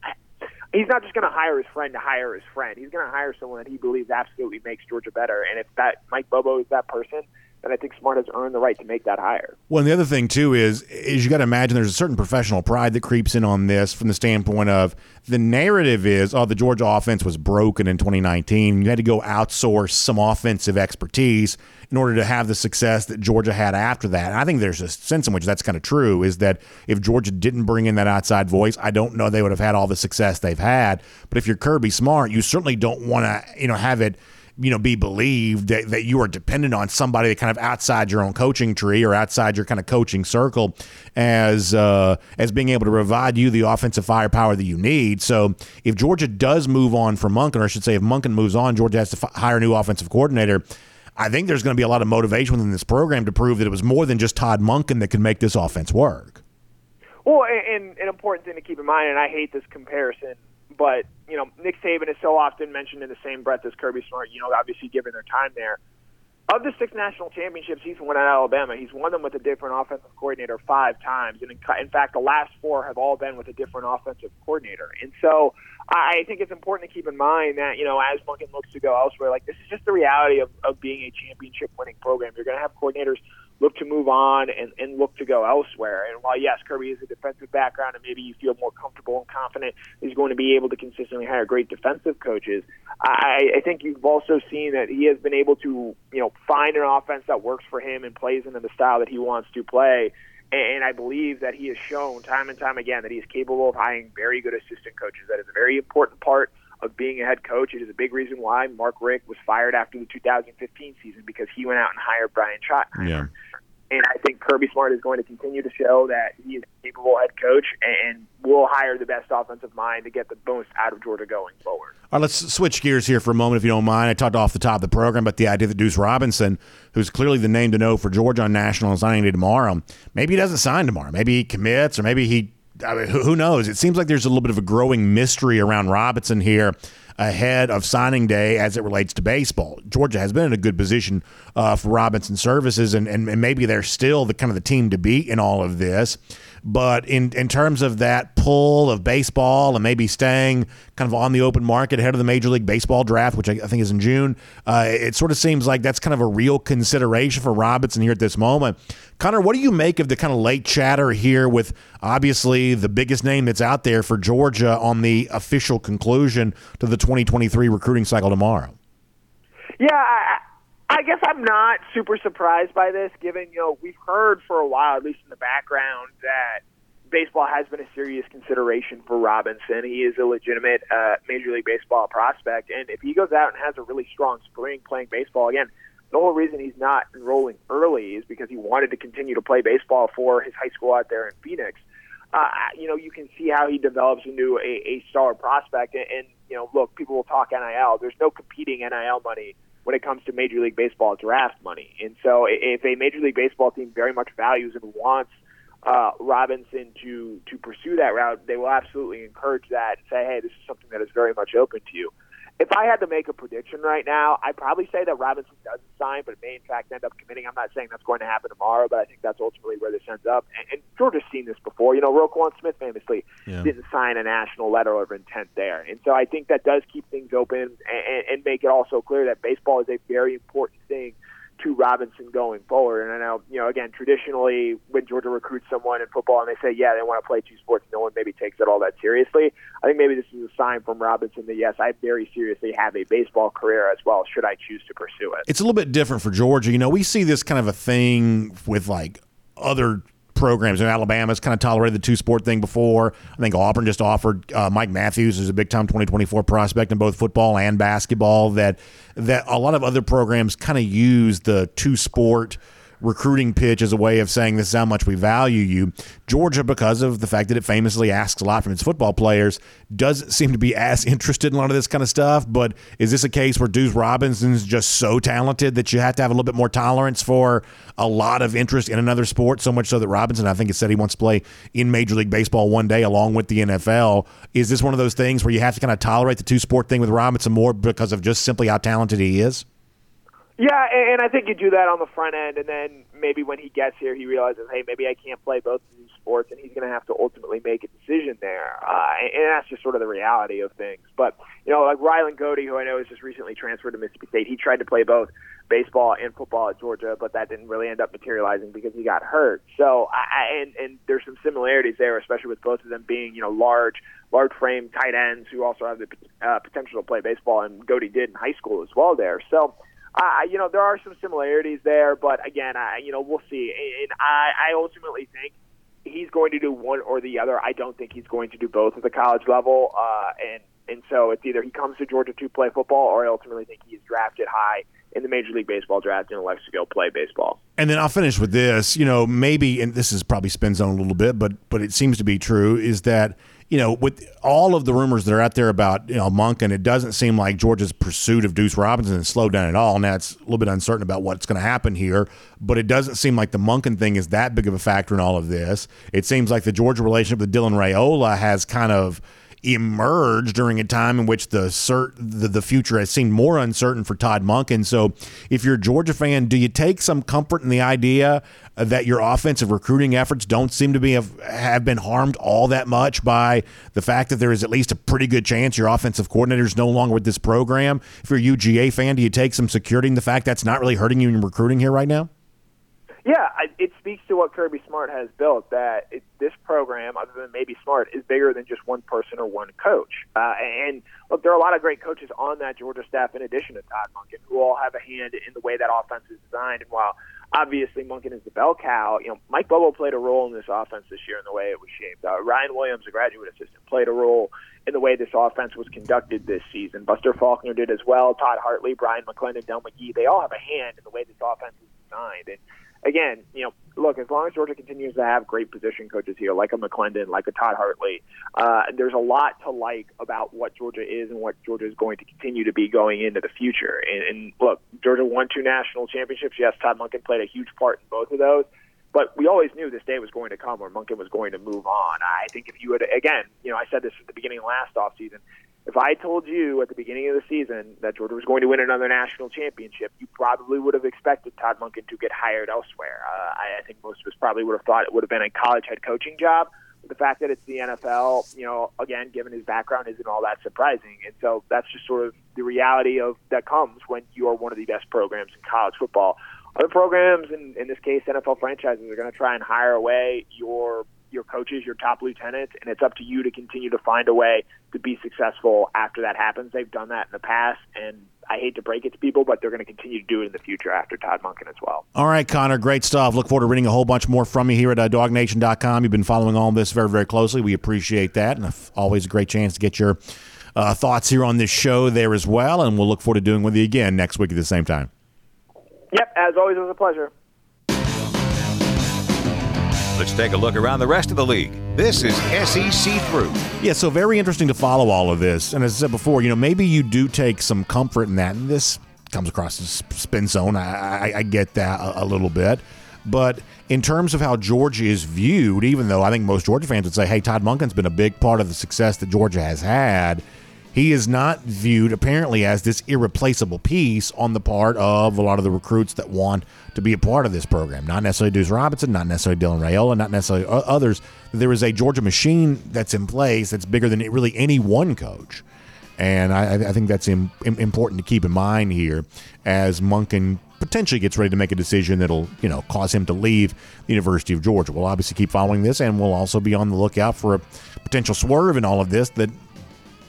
he's not just going to hire his friend to hire his friend. He's going to hire someone that he believes absolutely makes Georgia better. And if that Mike Bobo is that person, then I think Smart has earned the right to make that hire. Well, and the other thing too is is you got to imagine there's a certain professional pride that creeps in on this from the standpoint of the narrative is oh the Georgia offense was broken in 2019. You had to go outsource some offensive expertise in order to have the success that Georgia had after that. And I think there's a sense in which that's kind of true. Is that if Georgia didn't bring in that outside voice, I don't know they would have had all the success they've had. But if you're Kirby Smart, you certainly don't want to you know have it you know be believed that, that you are dependent on somebody that kind of outside your own coaching tree or outside your kind of coaching circle as uh, as being able to provide you the offensive firepower that you need. So if Georgia does move on from Monken, or I should say if Monken moves on, Georgia has to f- hire a new offensive coordinator. I think there's going to be a lot of motivation within this program to prove that it was more than just Todd Monken that could make this offense work. Well, and an important thing to keep in mind, and I hate this comparison but you know, Nick Saban is so often mentioned in the same breath as Kirby Smart. You know, obviously given their time there. Of the six national championships he's won at Alabama, he's won them with a different offensive coordinator five times, and in, fact, the last four have all been with a different offensive coordinator. And so, I think it's important to keep in mind that you know, as Monken looks to go elsewhere, like this is just the reality of, of being a championship-winning program. You're going to have coordinators look to move on and, and look to go elsewhere. And while yes, Kirby has a defensive background and maybe you feel more comfortable and confident he's going to be able to consistently hire great defensive coaches, I, I think you've also seen that he has been able to you know find an offense that works for him and plays into the style that he wants to play. And I believe that he has shown time and time again that he is capable of hiring very good assistant coaches. That is a very important part of being a head coach. It is a big reason why Mark Richt was fired after the 2015 season because he went out and hired Brian Schottenheimer. Yeah. And I think Kirby Smart is going to continue to show that he is a capable head coach and will hire the best offensive mind to get the most out of Georgia going forward. All right, let's switch gears here for a moment, if you don't mind. I talked off the top of the program about the idea that Deuce Robinson, who's clearly the name to know for Georgia on national signing day tomorrow, maybe he doesn't sign tomorrow. Maybe he commits, or maybe he I mean, who knows? It seems like there's a little bit of a growing mystery around Robinson here ahead of signing day as it relates to baseball. Georgia has been in a good position uh, for Robinson services, and, and, and maybe they're still the kind of the team to beat in all of this. But in, in terms of that pull of baseball and maybe staying kind of on the open market ahead of the Major League Baseball draft, which I, I think is in June, uh, it sort of seems like that's kind of a real consideration for Robinson here at this moment. Connor, what do you make of the kind of late chatter here with obviously the biggest name that's out there for Georgia on the official conclusion to the 2023 recruiting cycle tomorrow? Yeah, I, I guess I'm not super surprised by this, given you know we've heard for a while, at least in the background, that baseball has been a serious consideration for Robinson. He is a legitimate uh, Major League Baseball prospect, and if he goes out and has a really strong spring playing baseball again, the whole reason he's not enrolling early is because he wanted to continue to play baseball for his high school out there in Phoenix. Uh, you know, you can see how he develops into a, a star prospect. And, and, you know, look, people will talk NIL. There's no competing NIL money when it comes to Major League Baseball draft money. And so if a Major League Baseball team very much values and wants uh, Robinson to to pursue that route, they will absolutely encourage that and say, hey, this is something that is very much open to you. If I had to make a prediction right now, I'd probably say that Robinson doesn't sign, but may in fact end up committing. I'm not saying that's going to happen tomorrow, but I think that's ultimately where this ends up. And, and Georgia's seen this before. You know, Roquan Smith famously yeah. didn't sign a national letter of intent there, and so I think that does keep things open and, and make it also clear that baseball is a very important thing to Robinson going forward. And I know, you know, again, traditionally when Georgia recruits someone in football and they say, yeah, they want to play two sports, no one maybe takes it all that seriously. I think maybe this is a sign from Robinson that, yes, I very seriously have a baseball career as well, should I choose to pursue it. It's a little bit different for Georgia. You know, we see this kind of a thing with like other programs. And Alabama's kind of tolerated the two sport thing before. I think Auburn just offered uh, Mike Matthews as a big time 2024 prospect in both football and basketball. That that a lot of other programs kind of use the two sport recruiting pitch as a way of saying this is how much we value you. Georgia, because of the fact that it famously asks a lot from its football players, doesn't seem to be as (laughs) interested in a lot of this kind of stuff. But is this a case where Deuce Robinson's just so talented that you have to have a little bit more tolerance for a lot of interest in another sport? So much so that Robinson, I think, has said he wants to play in Major League Baseball one day along with the NFL. Is this one of those things where you have to kind of tolerate the two sport thing with Robinson more because of just simply how talented he is? Yeah, and I think you do that on the front end, and then maybe when he gets here, he realizes, hey, maybe I can't play both of these sports, and he's going to have to ultimately make a decision there. Uh, and, that's just sort of the reality of things. But you know, like Ryland Goede, who I know has just recently transferred to Mississippi State, he tried to play both baseball and football at Georgia, but that didn't really end up materializing because he got hurt. So, I, and and there's some similarities there, especially with both of them being you know large, large frame tight ends who also have the uh, potential to play baseball, and Goede did in high school as well there. So. You know there are some similarities there, but again, I, you know we'll see. And I, I ultimately think he's going to do one or the other. I don't think he's going to do both at the college level. Uh, and and so it's either he comes to Georgia to play football, or I ultimately think he's drafted high in the Major League Baseball draft and elects to go play baseball. And then I'll finish with this. You know, maybe, and this is probably spin zone a little bit, but but it seems to be true. Is that you know, with all of the rumors that are out there about you know Monken, it doesn't seem like Georgia's pursuit of Deuce Robinson has slowed down at all. Now it's a little bit uncertain about what's going to happen here, but it doesn't seem like the Monken thing is that big of a factor in all of this. It seems like the Georgia relationship with Dylan Raiola has kind of emerged during a time in which the, cert, the the future has seemed more uncertain for Todd Monken. So, if you're a Georgia fan, do you take some comfort in the idea that your offensive recruiting efforts don't seem to be have, have been harmed all that much by the fact that there is at least a pretty good chance your offensive coordinator is no longer with this program? If you're a UGA fan, do you take some security in the fact that's not really hurting you in recruiting here right now? Yeah, it speaks to what Kirby Smart has built. That it, this program, other than maybe Smart, is bigger than just one person or one coach. Uh, and look, there are a lot of great coaches on that Georgia staff, in addition to Todd Monken, who all have a hand in the way that offense is designed. And while obviously Monken is the bell cow, you know, Mike Bobo played a role in this offense this year in the way it was shaped. Uh, Ryan Williams, a graduate assistant, played a role in the way this offense was conducted this season. Buster Faulkner did as well. Todd Hartley, Brian McClendon, Dell McGee, they all have a hand in the way this offense is designed. And again, you know, look, as long as Georgia continues to have great position coaches here, like a McClendon, like a Todd Hartley, uh, there's a lot to like about what Georgia is and what Georgia is going to continue to be going into the future. And, and look, Georgia won two national championships. Yes, Todd Monken played a huge part in both of those. But we always knew this day was going to come where Monken was going to move on. I think if you had, again, you know, I said this at the beginning of last offseason, if I told you at the beginning of the season that Georgia was going to win another national championship, you probably would have expected Todd Monken to get hired elsewhere. Uh, I, I think most of us probably would have thought it would have been a college head coaching job. But the fact that it's the NFL, you know, again, given his background, isn't all that surprising. And so that's just sort of the reality of that comes when you are one of the best programs in college football. Other programs, in, in this case, NFL franchises, are going to try and hire away your your coaches, your top lieutenants, and it's up to you to continue to find a way to be successful after that happens. They've done that in the past, and I hate to break it to people, but they're going to continue to do it in the future after Todd Monken as well. All right, Connor, great stuff. Look forward to reading a whole bunch more from you here at uh, DawgNation.com. You've been following all this very, very closely. We appreciate that, and always a great chance to get your uh, thoughts here on this show there as well. And we'll look forward to doing with you again next week at the same time. Yep, as always, it was a pleasure. Let's take a look around the rest of the league. This is SEC Through. Yeah, so very interesting to follow all of this. And as I said before, you know, maybe you do take some comfort in that. And this comes across as spin zone. I, I, I get that a, a little bit. But in terms of how Georgia is viewed, even though I think most Georgia fans would say, hey, Todd Monken's been a big part of the success that Georgia has had, he is not viewed apparently as this irreplaceable piece on the part of a lot of the recruits that want to be a part of this program. Not necessarily Deuce Robinson, not necessarily Dylan Raiola, not necessarily others. There is a Georgia machine that's in place that's bigger than really any one coach. And I, I think that's Im, important to keep in mind here as Monken potentially gets ready to make a decision that'll, you know, cause him to leave the University of Georgia. We'll obviously keep following this, and we'll also be on the lookout for a potential swerve in all of this that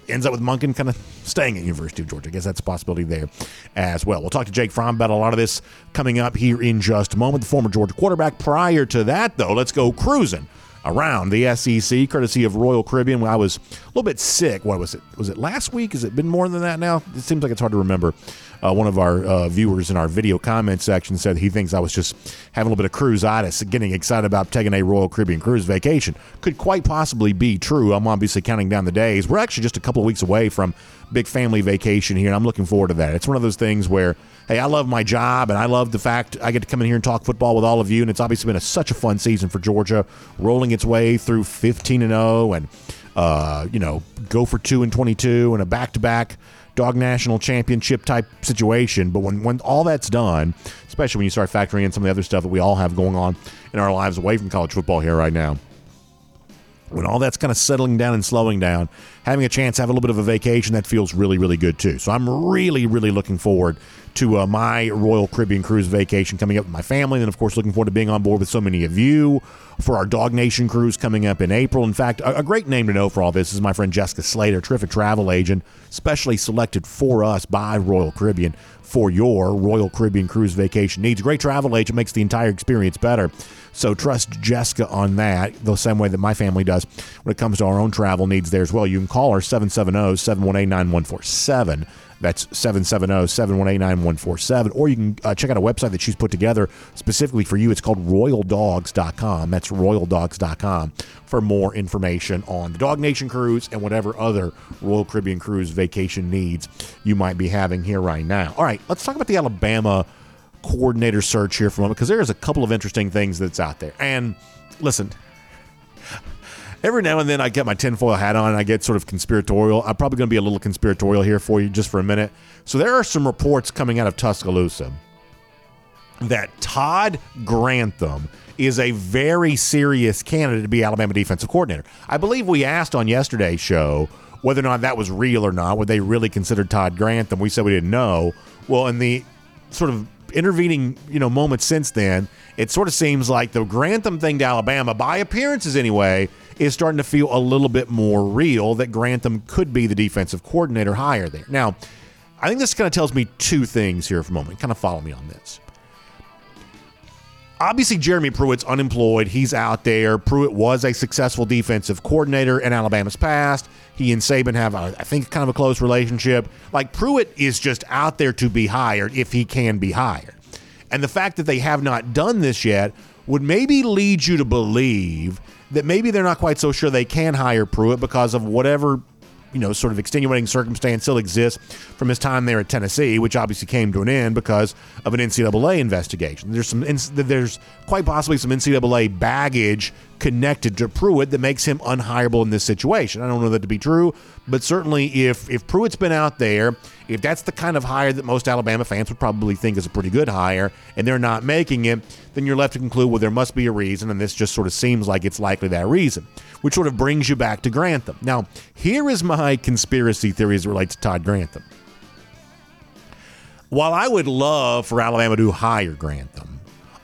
ends up with Monken kind of staying at University of Georgia. I guess that's a possibility there as well. We'll talk to Jake Fromm about a lot of this coming up here in just a moment. The former Georgia quarterback. Prior to that, though, let's go cruising around the SEC, courtesy of Royal Caribbean. When I was a little bit sick, what was it? Was it last week? Has it been more than that now? It seems like it's hard to remember. Uh, one of our uh, viewers in our video comment section said he thinks I was just having a little bit of cruise-itis, getting excited about taking a Royal Caribbean cruise vacation. Could quite possibly be true. I'm obviously counting down the days. We're actually just a couple of weeks away from big family vacation here, and I'm looking forward to that. It's one of those things where, hey, I love my job, and I love the fact I get to come in here and talk football with all of you, and it's obviously been a, such a fun season for Georgia, rolling its way through 15 and 0, and uh, you know, go for two and 22, and a back-to-back dog national championship type situation. But when, when all that's done, especially when you start factoring in some of the other stuff that we all have going on in our lives away from college football here right now, when all that's kind of settling down and slowing down, having a chance to have a little bit of a vacation, that feels really, really good too. So I'm really, really looking forward to uh, my Royal Caribbean Cruise vacation coming up with my family. And of course, looking forward to being on board with so many of you for our Dawg Nation cruise coming up in April. In fact, a, a great name to know for all this is my friend Jessica Slater, terrific travel agent, specially selected for us by Royal Caribbean for your Royal Caribbean cruise vacation needs. Great travel agent makes the entire experience better. So trust Jessica on that, the same way that my family does when it comes to our own travel needs there as well. You can call her 770 718 9147. That's 770 718 9147. Or you can uh, check out a website that she's put together specifically for you. It's called royaldogs.com. That's royaldogs.com for more information on the Dawg Nation cruise and whatever other Royal Caribbean cruise vacation needs you might be having here right now. All right, let's talk about the Alabama coordinator search here for a moment because there is a couple of interesting things that's out there. And listen, every now and then I get my tinfoil hat on and I get sort of conspiratorial. I'm probably going to be a little conspiratorial here for you just for a minute. So there are some reports coming out of Tuscaloosa that Todd Grantham is a very serious candidate to be Alabama defensive coordinator. I believe we asked on yesterday's show whether or not that was real or not. Would they really consider Todd Grantham? We said we didn't know. Well, in the sort of intervening, you know, moments since then, it sort of seems like the Grantham thing to Alabama, by appearances anyway, is starting to feel a little bit more real that Grantham could be the defensive coordinator higher there. Now, I think this kind of tells me two things here for a moment. Kind of follow me on this. Obviously, Jeremy Pruitt's unemployed. He's out there. Pruitt was a successful defensive coordinator in Alabama's past. He and Saban have, a, I think, kind of a close relationship. Like, Pruitt is just out there to be hired if he can be hired. And the fact that they have not done this yet would maybe lead you to believe that maybe they're not quite so sure they can hire Pruitt because of whatever you know, sort of extenuating circumstance still exists from his time there at Tennessee, which obviously came to an end because of an NCAA investigation. There's some, there's quite possibly some NCAA baggage connected to Pruitt that makes him unhireable in this situation. I don't know that to be true, but certainly if if Pruitt's been out there, if that's the kind of hire that most Alabama fans would probably think is a pretty good hire, and they're not making it, then you're left to conclude, well, there must be a reason, and this just sort of seems like it's likely that reason, which sort of brings you back to Grantham. Now, here is my conspiracy theory as it relates to Todd Grantham. While I would love for Alabama to hire Grantham,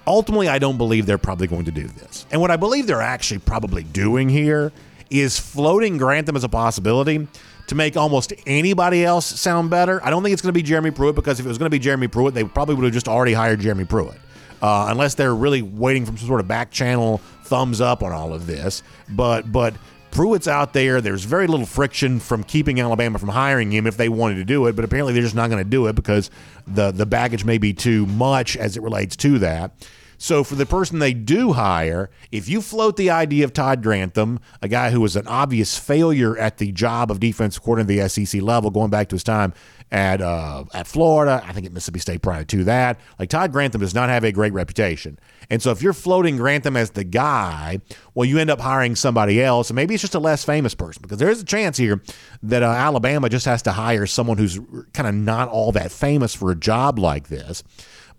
ultimately I don't believe they're probably going to do this. And what I believe they're actually probably doing here is floating Grantham as a possibility to make almost anybody else sound better. I don't think it's going to be Jeremy Pruitt because if it was going to be Jeremy Pruitt, they probably would have just already hired Jeremy Pruitt. Uh, unless they're really waiting for some sort of back channel thumbs up on all of this. But but Pruitt's out there. There's very little friction from keeping Alabama from hiring him if they wanted to do it, but apparently they're just not going to do it because the the baggage may be too much as it relates to that. So for the person they do hire, if you float the idea of Todd Grantham, a guy who was an obvious failure at the job of defensive coordinator at the SEC level, going back to his time at uh, at Florida, I think at Mississippi State prior to that, like Todd Grantham does not have a great reputation. And so if you're floating Grantham as the guy, well, you end up hiring somebody else, and maybe it's just a less famous person because there is a chance here that uh, Alabama just has to hire someone who's kind of not all that famous for a job like this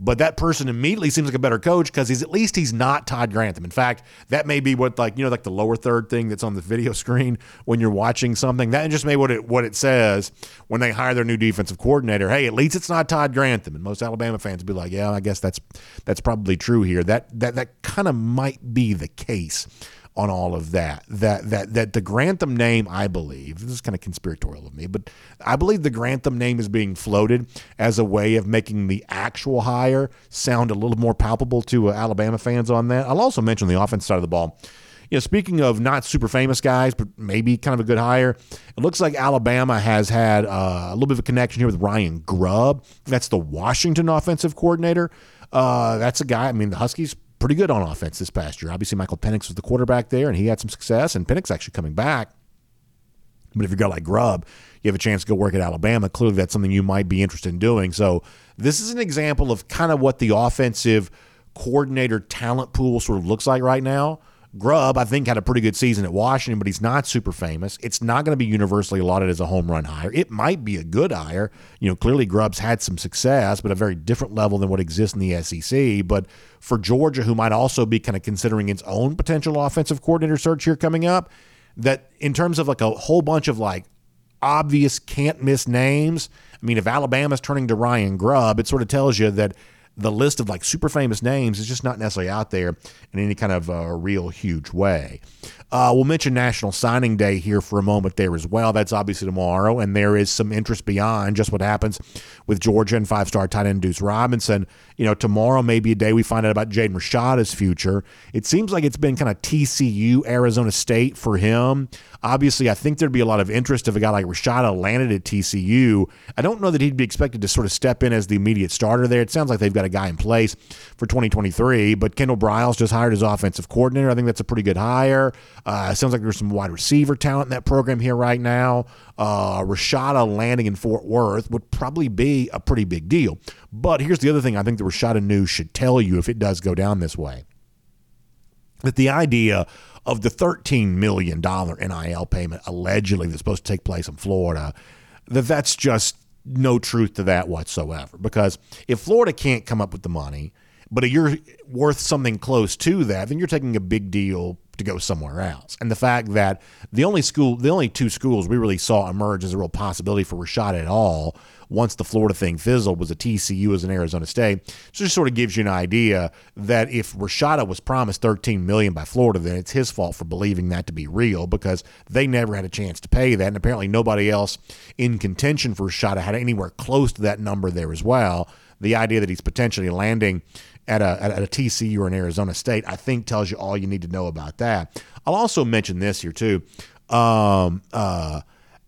but that person immediately seems like a better coach because he's at least he's not Todd Grantham. In fact, that may be what like you know like the lower third thing that's on the video (laughs) screen when you're watching something. That just may what it what it says when they hire their new defensive coordinator. Hey, at least it's not Todd Grantham. And most Alabama fans be like, yeah, I guess that's that's probably true here. That that that kind of might be the case on all of that. That that that the Grantham name, I believe, this is kind of conspiratorial of me, but I believe the Grantham name is being floated as a way of making the actual hire sound a little more palpable to uh, Alabama fans on that. I'll also mention the offense side of the ball. You know, speaking of not super famous guys, but maybe kind of a good hire, it looks like Alabama has had uh, a little bit of a connection here with Ryan Grubb. That's the Washington offensive coordinator. Uh, that's a guy. I mean, the Huskies pretty good on offense this past year. Obviously, Michael Penix was the quarterback there, and he had some success, and Penix actually coming back. But if you're a like Grubb, you have a chance to go work at Alabama. Clearly, that's something you might be interested in doing. So, this is an example of kind of what the offensive coordinator talent pool sort of looks like right now. Grubb, I think, had a pretty good season at Washington, but he's not super famous. It's not going to be universally lauded as a home run hire. It might be a good hire. You know, clearly Grubb's had some success, but a very different level than what exists in the SEC. But for Georgia, who might also be kind of considering its own potential offensive coordinator search here coming up, that in terms of like a whole bunch of like obvious can't miss names. I mean, if Alabama's turning to Ryan Grubb, it sort of tells you that the list of like super famous names is just not necessarily out there in any kind of uh, real huge way. Uh, we'll mention National Signing Day here for a moment there as well. That's obviously tomorrow, and there is some interest beyond just what happens with Georgia and five-star tight end Deuce Robinson. You know, tomorrow may be a day we find out about Jaden Rashada's future. It seems like it's been kind of TCU, Arizona State for him. Obviously, I think there'd be a lot of interest if a guy like Rashada landed at TCU. I don't know that he'd be expected to sort of step in as the immediate starter there. It sounds like they've got a guy in place for 2023, but Kendall Briles just hired his offensive coordinator. I think that's a pretty good hire. Uh, sounds like there's some wide receiver talent in that program here right now. Uh, Rashada landing in Fort Worth would probably be a pretty big deal. But here's the other thing I think the Rashada news should tell you if it does go down this way that the idea of the $13 million NIL payment allegedly that's supposed to take place in Florida, that that's just no truth to that whatsoever. Because if Florida can't come up with the money, but you're worth something close to that, then you're taking a big deal to go somewhere else. And the fact that the only school, the only two schools we really saw emerge as a real possibility for Rashad at all once the Florida thing fizzled was a TCU as an Arizona State. So just sort of gives you an idea that if Rashada was promised 13 million by Florida, then it's his fault for believing that to be real because they never had a chance to pay that, and apparently nobody else in contention for Rashada had anywhere close to that number there as well. The idea that he's potentially landing at a, at a TCU or an Arizona State, I think tells you all you need to know about that. I'll also mention this here too. Um, uh,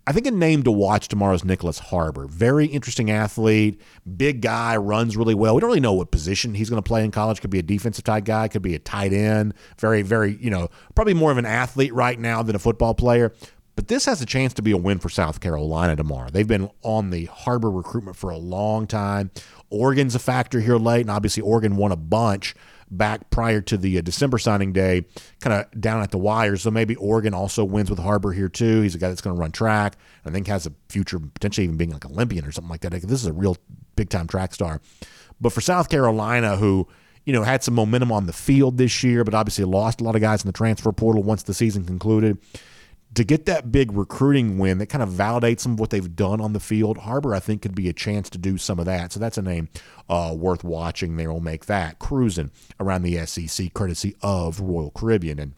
I think a name to watch tomorrow is Nyckoles Harbor. Very interesting athlete, big guy, runs really well. We don't really know what position he's going to play in college. Could be a defensive tight guy, could be a tight end. Very, very, you know, probably more of an athlete right now than a football player. But this has a chance to be a win for South Carolina tomorrow. They've been on the Harbor recruitment for a long time. Oregon's a factor here late, and obviously Oregon won a bunch back prior to the uh, December signing day, kind of down at the wire. So maybe Oregon also wins with Harbor here too. He's a guy that's going to run track. I think has a future potentially even being like Olympian or something like that. This is a real big time track star. But for South Carolina, who you know had some momentum on the field this year, but obviously lost a lot of guys in the transfer portal once the season concluded to get that big recruiting win that kind of validates some of what they've done on the field, Harbor, I think, could be a chance to do some of that. So that's a name uh, worth watching there. will make that cruising around the SEC, courtesy of Royal Caribbean. And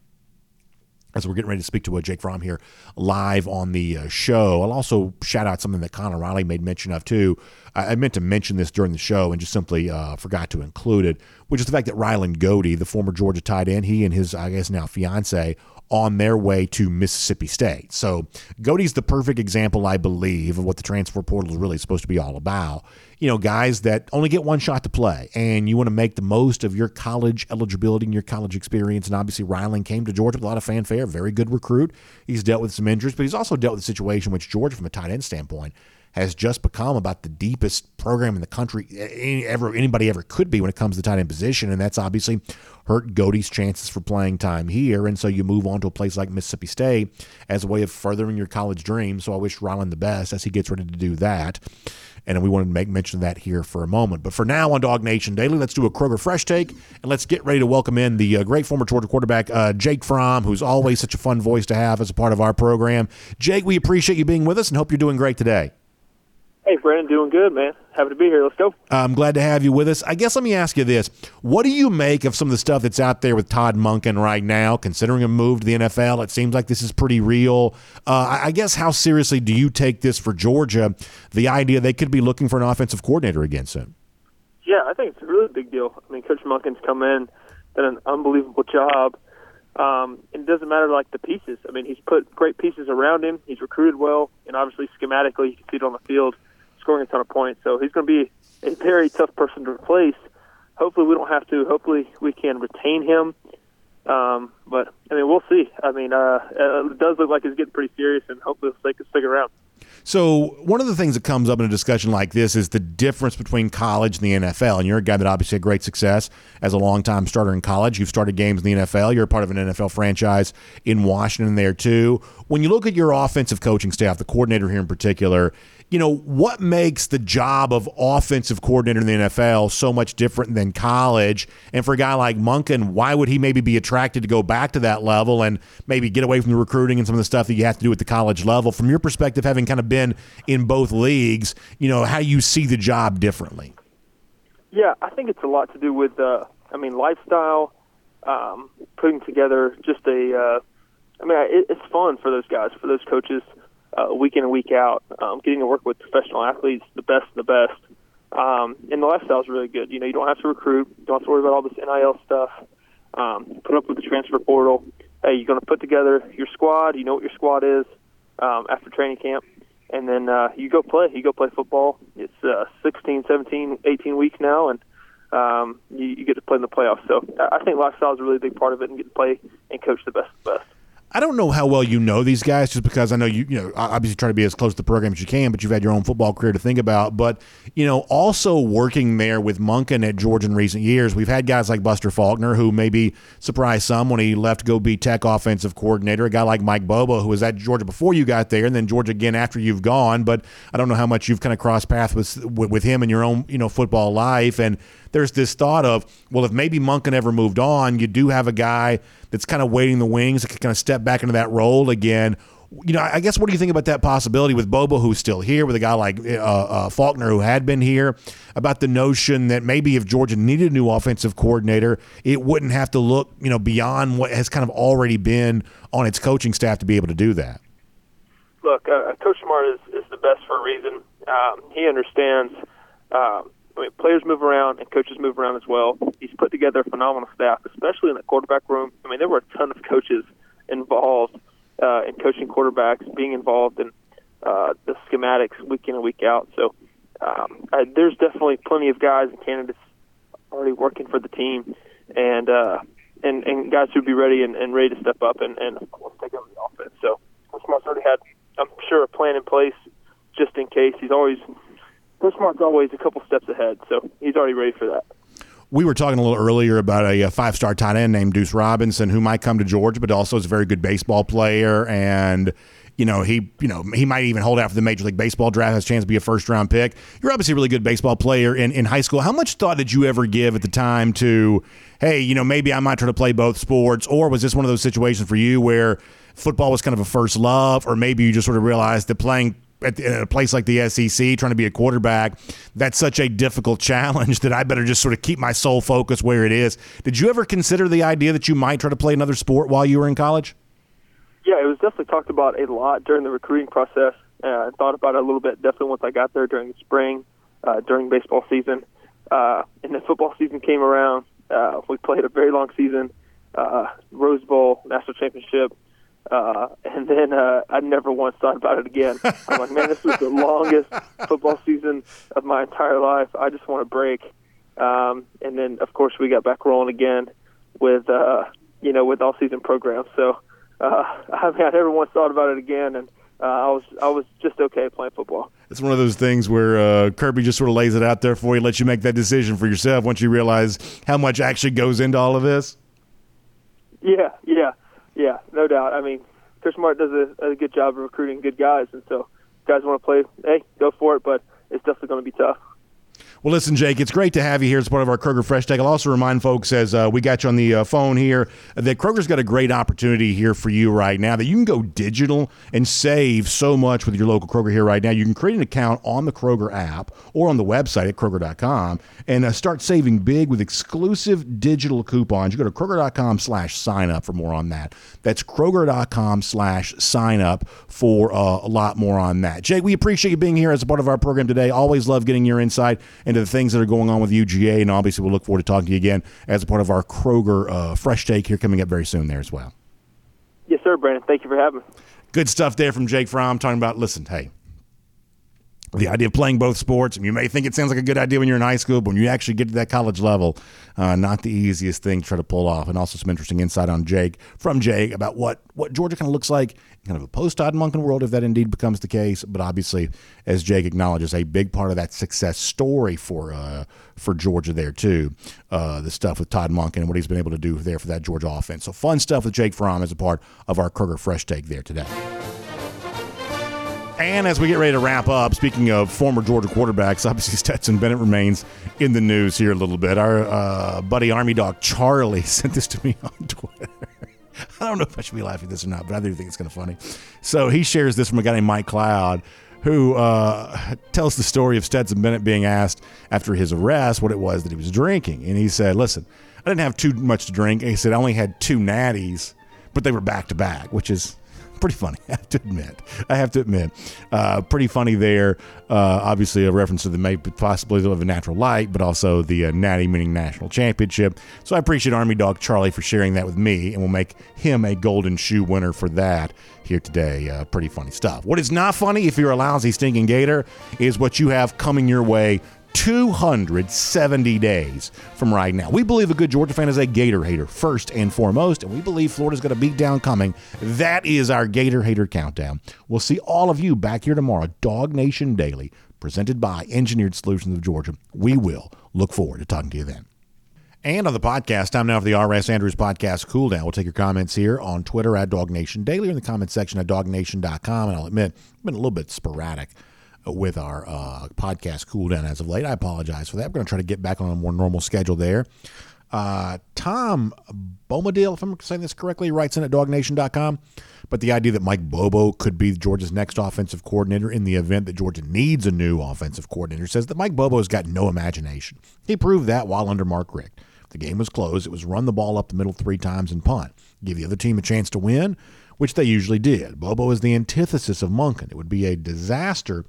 as we're getting ready to speak to uh, Jake Fromm here live on the uh, show. I'll also shout out something that Connor Riley made mention of too. I, I meant to mention this during the show and just simply uh, forgot to include it, which is the fact that Ryland Goede, the former Georgia tight end, he and his, I guess now fiance, on their way to Mississippi State. So Goede's the perfect example, I believe, of what the transfer portal is really supposed to be all about. You know, guys that only get one shot to play, and you want to make the most of your college eligibility and your college experience. And obviously, Ryland came to Georgia with a lot of fanfare, very good recruit. He's dealt with some injuries, but he's also dealt with a situation which Georgia, from a tight end standpoint, has just become about the deepest program in the country any, ever anybody ever could be when it comes to tight end position, and that's obviously hurt Goede's chances for playing time here. And so you move on to a place like Mississippi State as a way of furthering your college dream. So I wish Ryland the best as he gets ready to do that. And we wanted to make mention of that here for a moment. But for now on Dawg Nation Daily, let's do a Kroger Fresh Take and let's get ready to welcome in the uh, great former Georgia quarterback, uh, Jake Fromm, who's always such a fun voice to have as a part of our program. Jake, we appreciate you being with us and hope you're doing great today. Hey, Brandon, doing good, man. Happy to be here. Let's go. I'm glad to have you with us. I guess let me ask you this. What do you make of some of the stuff that's out there with Todd Monken right now, considering a move to the NFL? It seems like this is pretty real. Uh, I guess how seriously do you take this for Georgia, the idea they could be looking for an offensive coordinator again soon? Yeah, I think it's a really big deal. I mean, Coach Monken's come in, done an unbelievable job. Um, it doesn't matter like the pieces. I mean, he's put great pieces around him. He's recruited well, and obviously schematically, you can see it on the field scoring a ton of points. So he's going to be a very tough person to replace. Hopefully, we don't have to. Hopefully, we can retain him. Um, but I mean, we'll see. I mean, uh, uh it does look like it's getting pretty serious, and hopefully, they can stick around. So, one of the things that comes up in a discussion like this is the difference between college and the NFL. And you're a guy that obviously had great success as a longtime starter in college. You've started games in the NFL. You're part of an NFL franchise in Washington there, too. When you look at your offensive coaching staff, the coordinator here in particular, you know, what makes the job of offensive coordinator in the NFL so much different than college? And for a guy like Monken, why would he maybe be attracted to go back to that level and maybe get away from the recruiting and some of the stuff that you have to do at the college level? From your perspective, having kind of been in both leagues, you know, how you see the job differently? Yeah, I think it's a lot to do with, uh, I mean, lifestyle, um, putting together just a, uh, I mean, it, it's fun for those guys, for those coaches uh, week in and week out. Um, getting to work with professional athletes, the best of the best. Um, and the lifestyle is really good. You know, you don't have to recruit. You don't have to worry about all this NIL stuff. Um, put up with the transfer portal. Hey, you're going to put together your squad. You know what your squad is um, after training camp. And then uh, you go play. You go play football. It's uh, 16, 17, 18 weeks now, and um, you, you get to play in the playoffs. So I think lifestyle is a really big part of it, and get to play and coach the best of the best. I don't know how well you know these guys, just because I know you, you know, obviously try to be as close to the program as you can, but you've had your own football career to think about. But you know, also working there with Monken at Georgia in recent years, we've had guys like Buster Faulkner, who maybe surprised some when he left to go be Tech offensive coordinator. A guy like Mike Bobo, who was at Georgia before you got there, and then Georgia again after you've gone. But I don't know how much you've kind of crossed paths with with him in your own you know football life and there's this thought of, well, if maybe Monken ever moved on, you do have a guy that's kind of waiting the wings that kind of step back into that role again. You know, I guess what do you think about that possibility with Bobo, who's still here, with a guy like uh, uh, Faulkner, who had been here, about the notion that maybe if Georgia needed a new offensive coordinator, it wouldn't have to look, you know, beyond what has kind of already been on its coaching staff to be able to do that. Look, uh, Coach Smart is, is the best for a reason. Um, he understands um, I mean, players move around and coaches move around as well. He's put together a phenomenal staff, especially in the quarterback room. I mean, there were a ton of coaches involved uh, in coaching quarterbacks, being involved in uh, the schematics week in and week out. So um, I, there's definitely plenty of guys and candidates already working for the team, and uh, and and guys who'd be ready and, and ready to step up and and of course take over the offense. So Smart's already had, I'm sure, a plan in place just in case. He's always Smart's always a couple steps ahead, so he's already ready for that. We were talking a little earlier about a, a five star tight end named Deuce Robinson who might come to Georgia, but also is a very good baseball player. And, you know, he you know, he might even hold out for the Major League Baseball draft, has a chance to be a first round pick. You're obviously a really good baseball player in, in high school. How much thought did you ever give at the time to, hey, you know, maybe I might try to play both sports? Or was this one of those situations for you where football was kind of a first love, or maybe you just sort of realized that playing at, a place like the SEC, trying to be a quarterback, that's such a difficult (laughs) challenge that I better just sort of keep my sole focus where it is. Did you ever consider the idea that you might try to play another sport while you were in college? Yeah, it was definitely talked about a lot during the recruiting process. Uh, I thought about it a little bit, definitely once I got there during the spring, uh, during baseball season. Uh, and then football season came around. Uh, we played a very long season, uh, Rose Bowl, national championship, uh, and then uh, I never once thought about it again. I'm like, man, this was the longest football season of my entire life. I just want a break. Um, and then, of course, we got back rolling again with, uh, you know, with all season programs. So uh, (laughs) I mean, I never once thought about it again, and uh, I was I was just okay playing football. It's one of those things where uh, Kirby just sort of lays it out there for you, lets you make that decision for yourself once you realize how much actually goes into all of this. Yeah, yeah. Yeah, no doubt. I mean, Chris Smart does a, a good job of recruiting good guys, and so guys want to play, hey, go for it. But it's definitely going to be tough. Well, listen, Jake, it's great to have you here as part of our Kroger Fresh Take. I'll also remind folks as uh, we got you on the uh, phone here that Kroger's got a great opportunity here for you right now that you can go digital and save so much with your local Kroger here right now. You can create an account on the Kroger app or on the website at Kroger.com and uh, start saving big with exclusive digital coupons. You go to Kroger.com slash sign up for more on that. That's Kroger.com slash sign up for uh, a lot more on that. Jake, we appreciate you being here as a part of our program today. Always love getting your insight into the things that are going on with UGA. And obviously, we'll look forward to talking to you again as a part of our Kroger uh, Fresh Take here coming up very soon there as well. Yes, sir, Brandon. Thank you for having me. Good stuff there from Jake Fromm talking about, listen, hey, the idea of playing both sports. and You may think it sounds like a good idea when you're in high school, but when you actually get to that college level, uh, not the easiest thing to try to pull off. And also some interesting insight on Jake from Jake about what what Georgia kind of looks like, kind of a post Todd Monken world, if that indeed becomes the case. But obviously, as Jake acknowledges, a big part of that success story for uh, for Georgia there too. Uh, the stuff with Todd Monken and what he's been able to do there for that Georgia offense. So fun stuff with Jake Fromm as a part of our Kroger Fresh Take there today. And as we get ready to wrap up, speaking of former Georgia quarterbacks, obviously (laughs) Stetson Bennett remains in the news here a little bit. Our uh, buddy Army Dog Charlie (laughs) sent this to me on Twitter. (laughs) I don't know if I should be laughing at this or not, but I do think it's kind of funny. So he shares this from a guy named Mike Cloud, who uh, tells the story of Stetson Bennett being asked after his arrest what it was that he was drinking. And he said, Listen, I didn't have too much to drink. And he said, I only had two natties, but they were back to back, which is (laughs) pretty funny. (laughs) I have to admit. I have to admit, uh, pretty funny there. Uh, obviously, a reference to the maybe possibly of a natural light, but also the uh, Natty meaning national championship. So I appreciate Army Dog Charlie for sharing that with me, and we'll make him a golden shoe winner for that here today. Uh, pretty funny stuff. What is not funny, if you're a lousy stinking gator, is what you have coming your way 270 days from right now. We believe a good Georgia fan is a Gator hater, first and foremost, and we believe Florida's got a beat down coming. That is our Gator hater countdown. We'll see all of you back here tomorrow, Dawg Nation Daily, presented by Engineered Solutions of Georgia. We will look forward to talking to you then. And on the podcast, time now for the R.S. Andrews podcast cool down. We'll take your comments here on Twitter at Dawg Nation Daily or in the comment section at dawgnation.com. And I'll admit, I've been a little bit sporadic with our uh, podcast cool down as of late. I apologize for that. I'm going to try to get back on a more normal schedule there. Uh, Tom Bombadil, if I'm saying this correctly, writes in at dawgnation.com. But the idea that Mike Bobo could be Georgia's next offensive coordinator in the event that Georgia needs a new offensive coordinator says that Mike Bobo's got no imagination. He proved that while under Mark Richt. The game was closed. It was run the ball up the middle three times and punt. Give the other team a chance to win, which they usually did. Bobo is the antithesis of Monken. It would be a disaster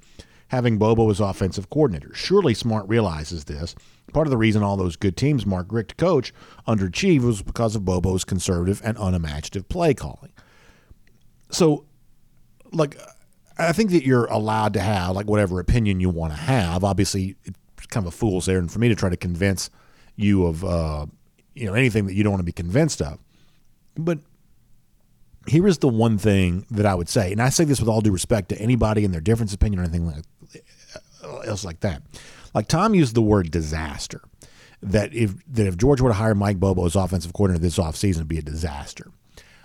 having Bobo as offensive coordinator. Surely Smart realizes this. Part of the reason all those good teams Mark Richt coach underachieved was because of Bobo's conservative and unimaginative play calling. So, like, I think that you're allowed to have like whatever opinion you want to have. Obviously, it's kind of a fool's errand for me to try to convince you of uh, you know anything that you don't want to be convinced of. But here is the one thing that I would say, and I say this with all due respect to anybody and their difference opinion or anything like else like that. Like Tom used the word disaster. That if that if George were to hire Mike Bobo as offensive coordinator this offseason, it'd be a disaster.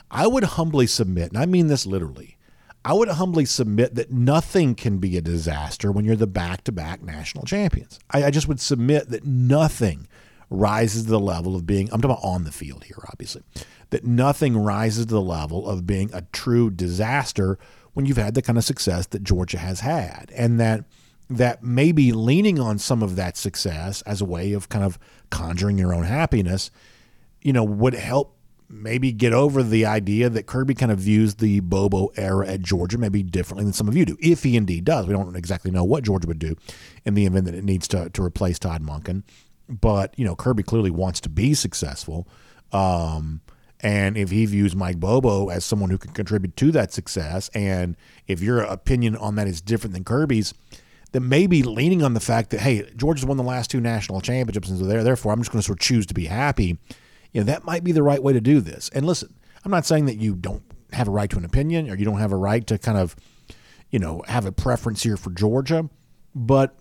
I would humbly submit, and I mean this literally, I would humbly submit that nothing can be a disaster when you're the back to back national champions. I, I, just would submit that nothing rises to the level of being, I'm talking about on the field here, obviously, that nothing rises to the level of being a true disaster when you've had the kind of success that Georgia has had. And that that maybe leaning on some of that success as a way of kind of conjuring your own happiness, you know, would help maybe get over the idea that Kirby kind of views the Bobo era at Georgia maybe differently than some of you do, if he indeed does. We don't exactly know what Georgia would do in the event that it needs to, to replace Todd Monken. But, you know, Kirby clearly wants to be successful. Um, and if he views Mike Bobo as someone who can contribute to that success, and if your opinion on that is different than Kirby's, then maybe leaning on the fact that hey, Georgia's won the last two national championships, and so there, therefore, I'm just going to sort of choose to be happy. You know, that might be the right way to do this. And listen, I'm not saying that you don't have a right to an opinion or you don't have a right to kind of, you know, have a preference here for Georgia, but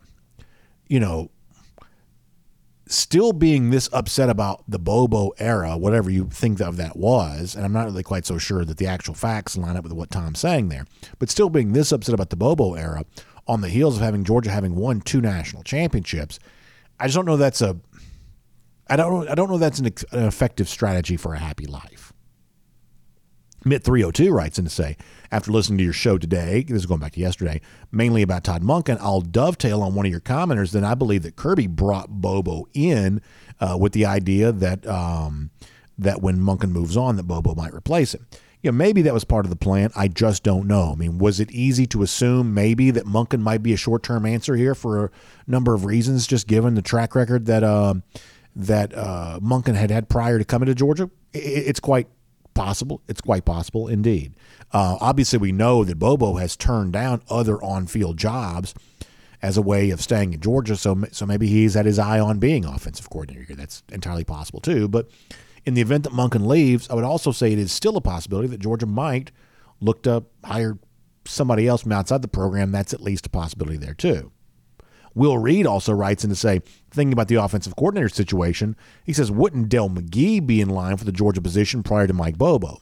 you know, still being this upset about the Bobo era, whatever you think of that was, and I'm not really quite so sure that the actual facts line up with what Tom's saying there, but still being this upset about the Bobo era on the heels of having Georgia having won two national championships, I just don't know that's a I don't I don't know that's an, an effective strategy for a happy life. Mitt 302 writes in to say, after listening to your show today, this is going back to yesterday, mainly about Todd Monken, I'll dovetail on one of your commenters. Then I believe that Kirby brought Bobo in uh, with the idea that um, that when Monken moves on, that Bobo might replace him you know, maybe that was part of the plan. I just don't know. I mean, was it easy to assume maybe that Monken might be a short term answer here for a number of reasons, just given the track record that uh, that uh, Monken had had prior to coming to Georgia? It's quite possible. It's quite possible indeed. Uh, obviously, we know that Bobo has turned down other on field jobs as a way of staying in Georgia. So, so maybe he's had his eye on being offensive coordinator here. That's entirely possible too. But in the event that Monken leaves, I would also say it is still a possibility that Georgia might look to hire somebody else from outside the program. That's at least a possibility there, too. Will Reed also writes in to say, thinking about the offensive coordinator situation, he says, wouldn't Dell McGee be in line for the Georgia position prior to Mike Bobo?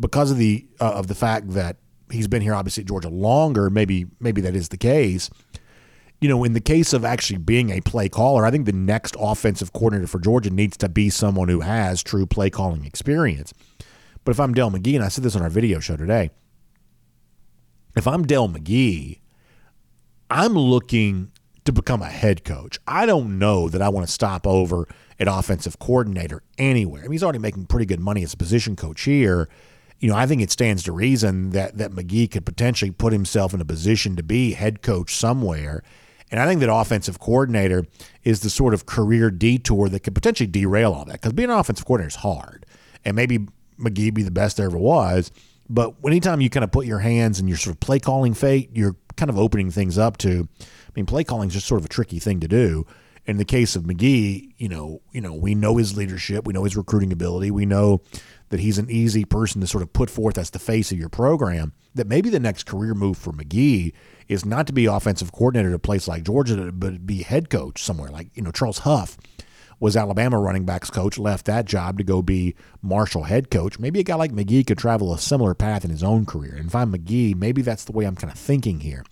Because of the uh, of the fact that he's been here obviously at Georgia longer. Maybe maybe that is the case. You know, in the case of actually being a play caller, I think the next offensive coordinator for Georgia needs to be someone who has true play calling experience. But if I'm Dell McGee, and I said this on our video show today, if I'm Dell McGee, I'm looking to become a head coach. I don't know that I want to stop over at offensive coordinator anywhere. I mean, he's already making pretty good money as a position coach here. You know, I think it stands to reason that that McGee could potentially put himself in a position to be head coach somewhere. And I think that offensive coordinator is the sort of career detour that could potentially derail all that. Because being an offensive coordinator is hard. And maybe McGee be the best there ever was. But anytime you kind of put your hands in your sort of play calling fate, you're kind of opening things up to. I mean, play calling is just sort of a tricky thing to do. In the case of McGee, you know, you know, we know his leadership, we know his recruiting ability, we know that he's an easy person to sort of put forth as the face of your program. That maybe the next career move for McGee is not to be offensive coordinator at a place like Georgia, but be head coach somewhere like you know Charles Huff was Alabama running backs coach, left that job to go be Marshall head coach. Maybe a guy like McGee could travel a similar path in his own career. And if I'm McGee, maybe that's the way I'm kind of thinking here.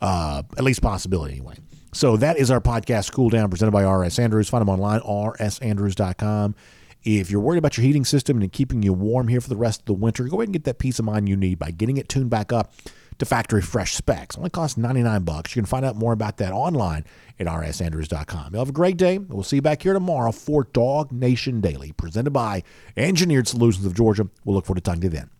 Uh, at least possibility anyway. So that is our podcast, Cool Down, presented by RS Andrews. Find them online, rsandrews.com. If you're worried about your heating system and keeping you warm here for the rest of the winter, go ahead and get that peace of mind you need by getting it tuned back up to factory fresh specs. Only costs 99 bucks. You can find out more about that online at rsandrews.com. You'll have a great day. We'll see you back here tomorrow for Dawg Nation Daily, presented by Engineered Solutions of Georgia. We'll look forward to talking to you then.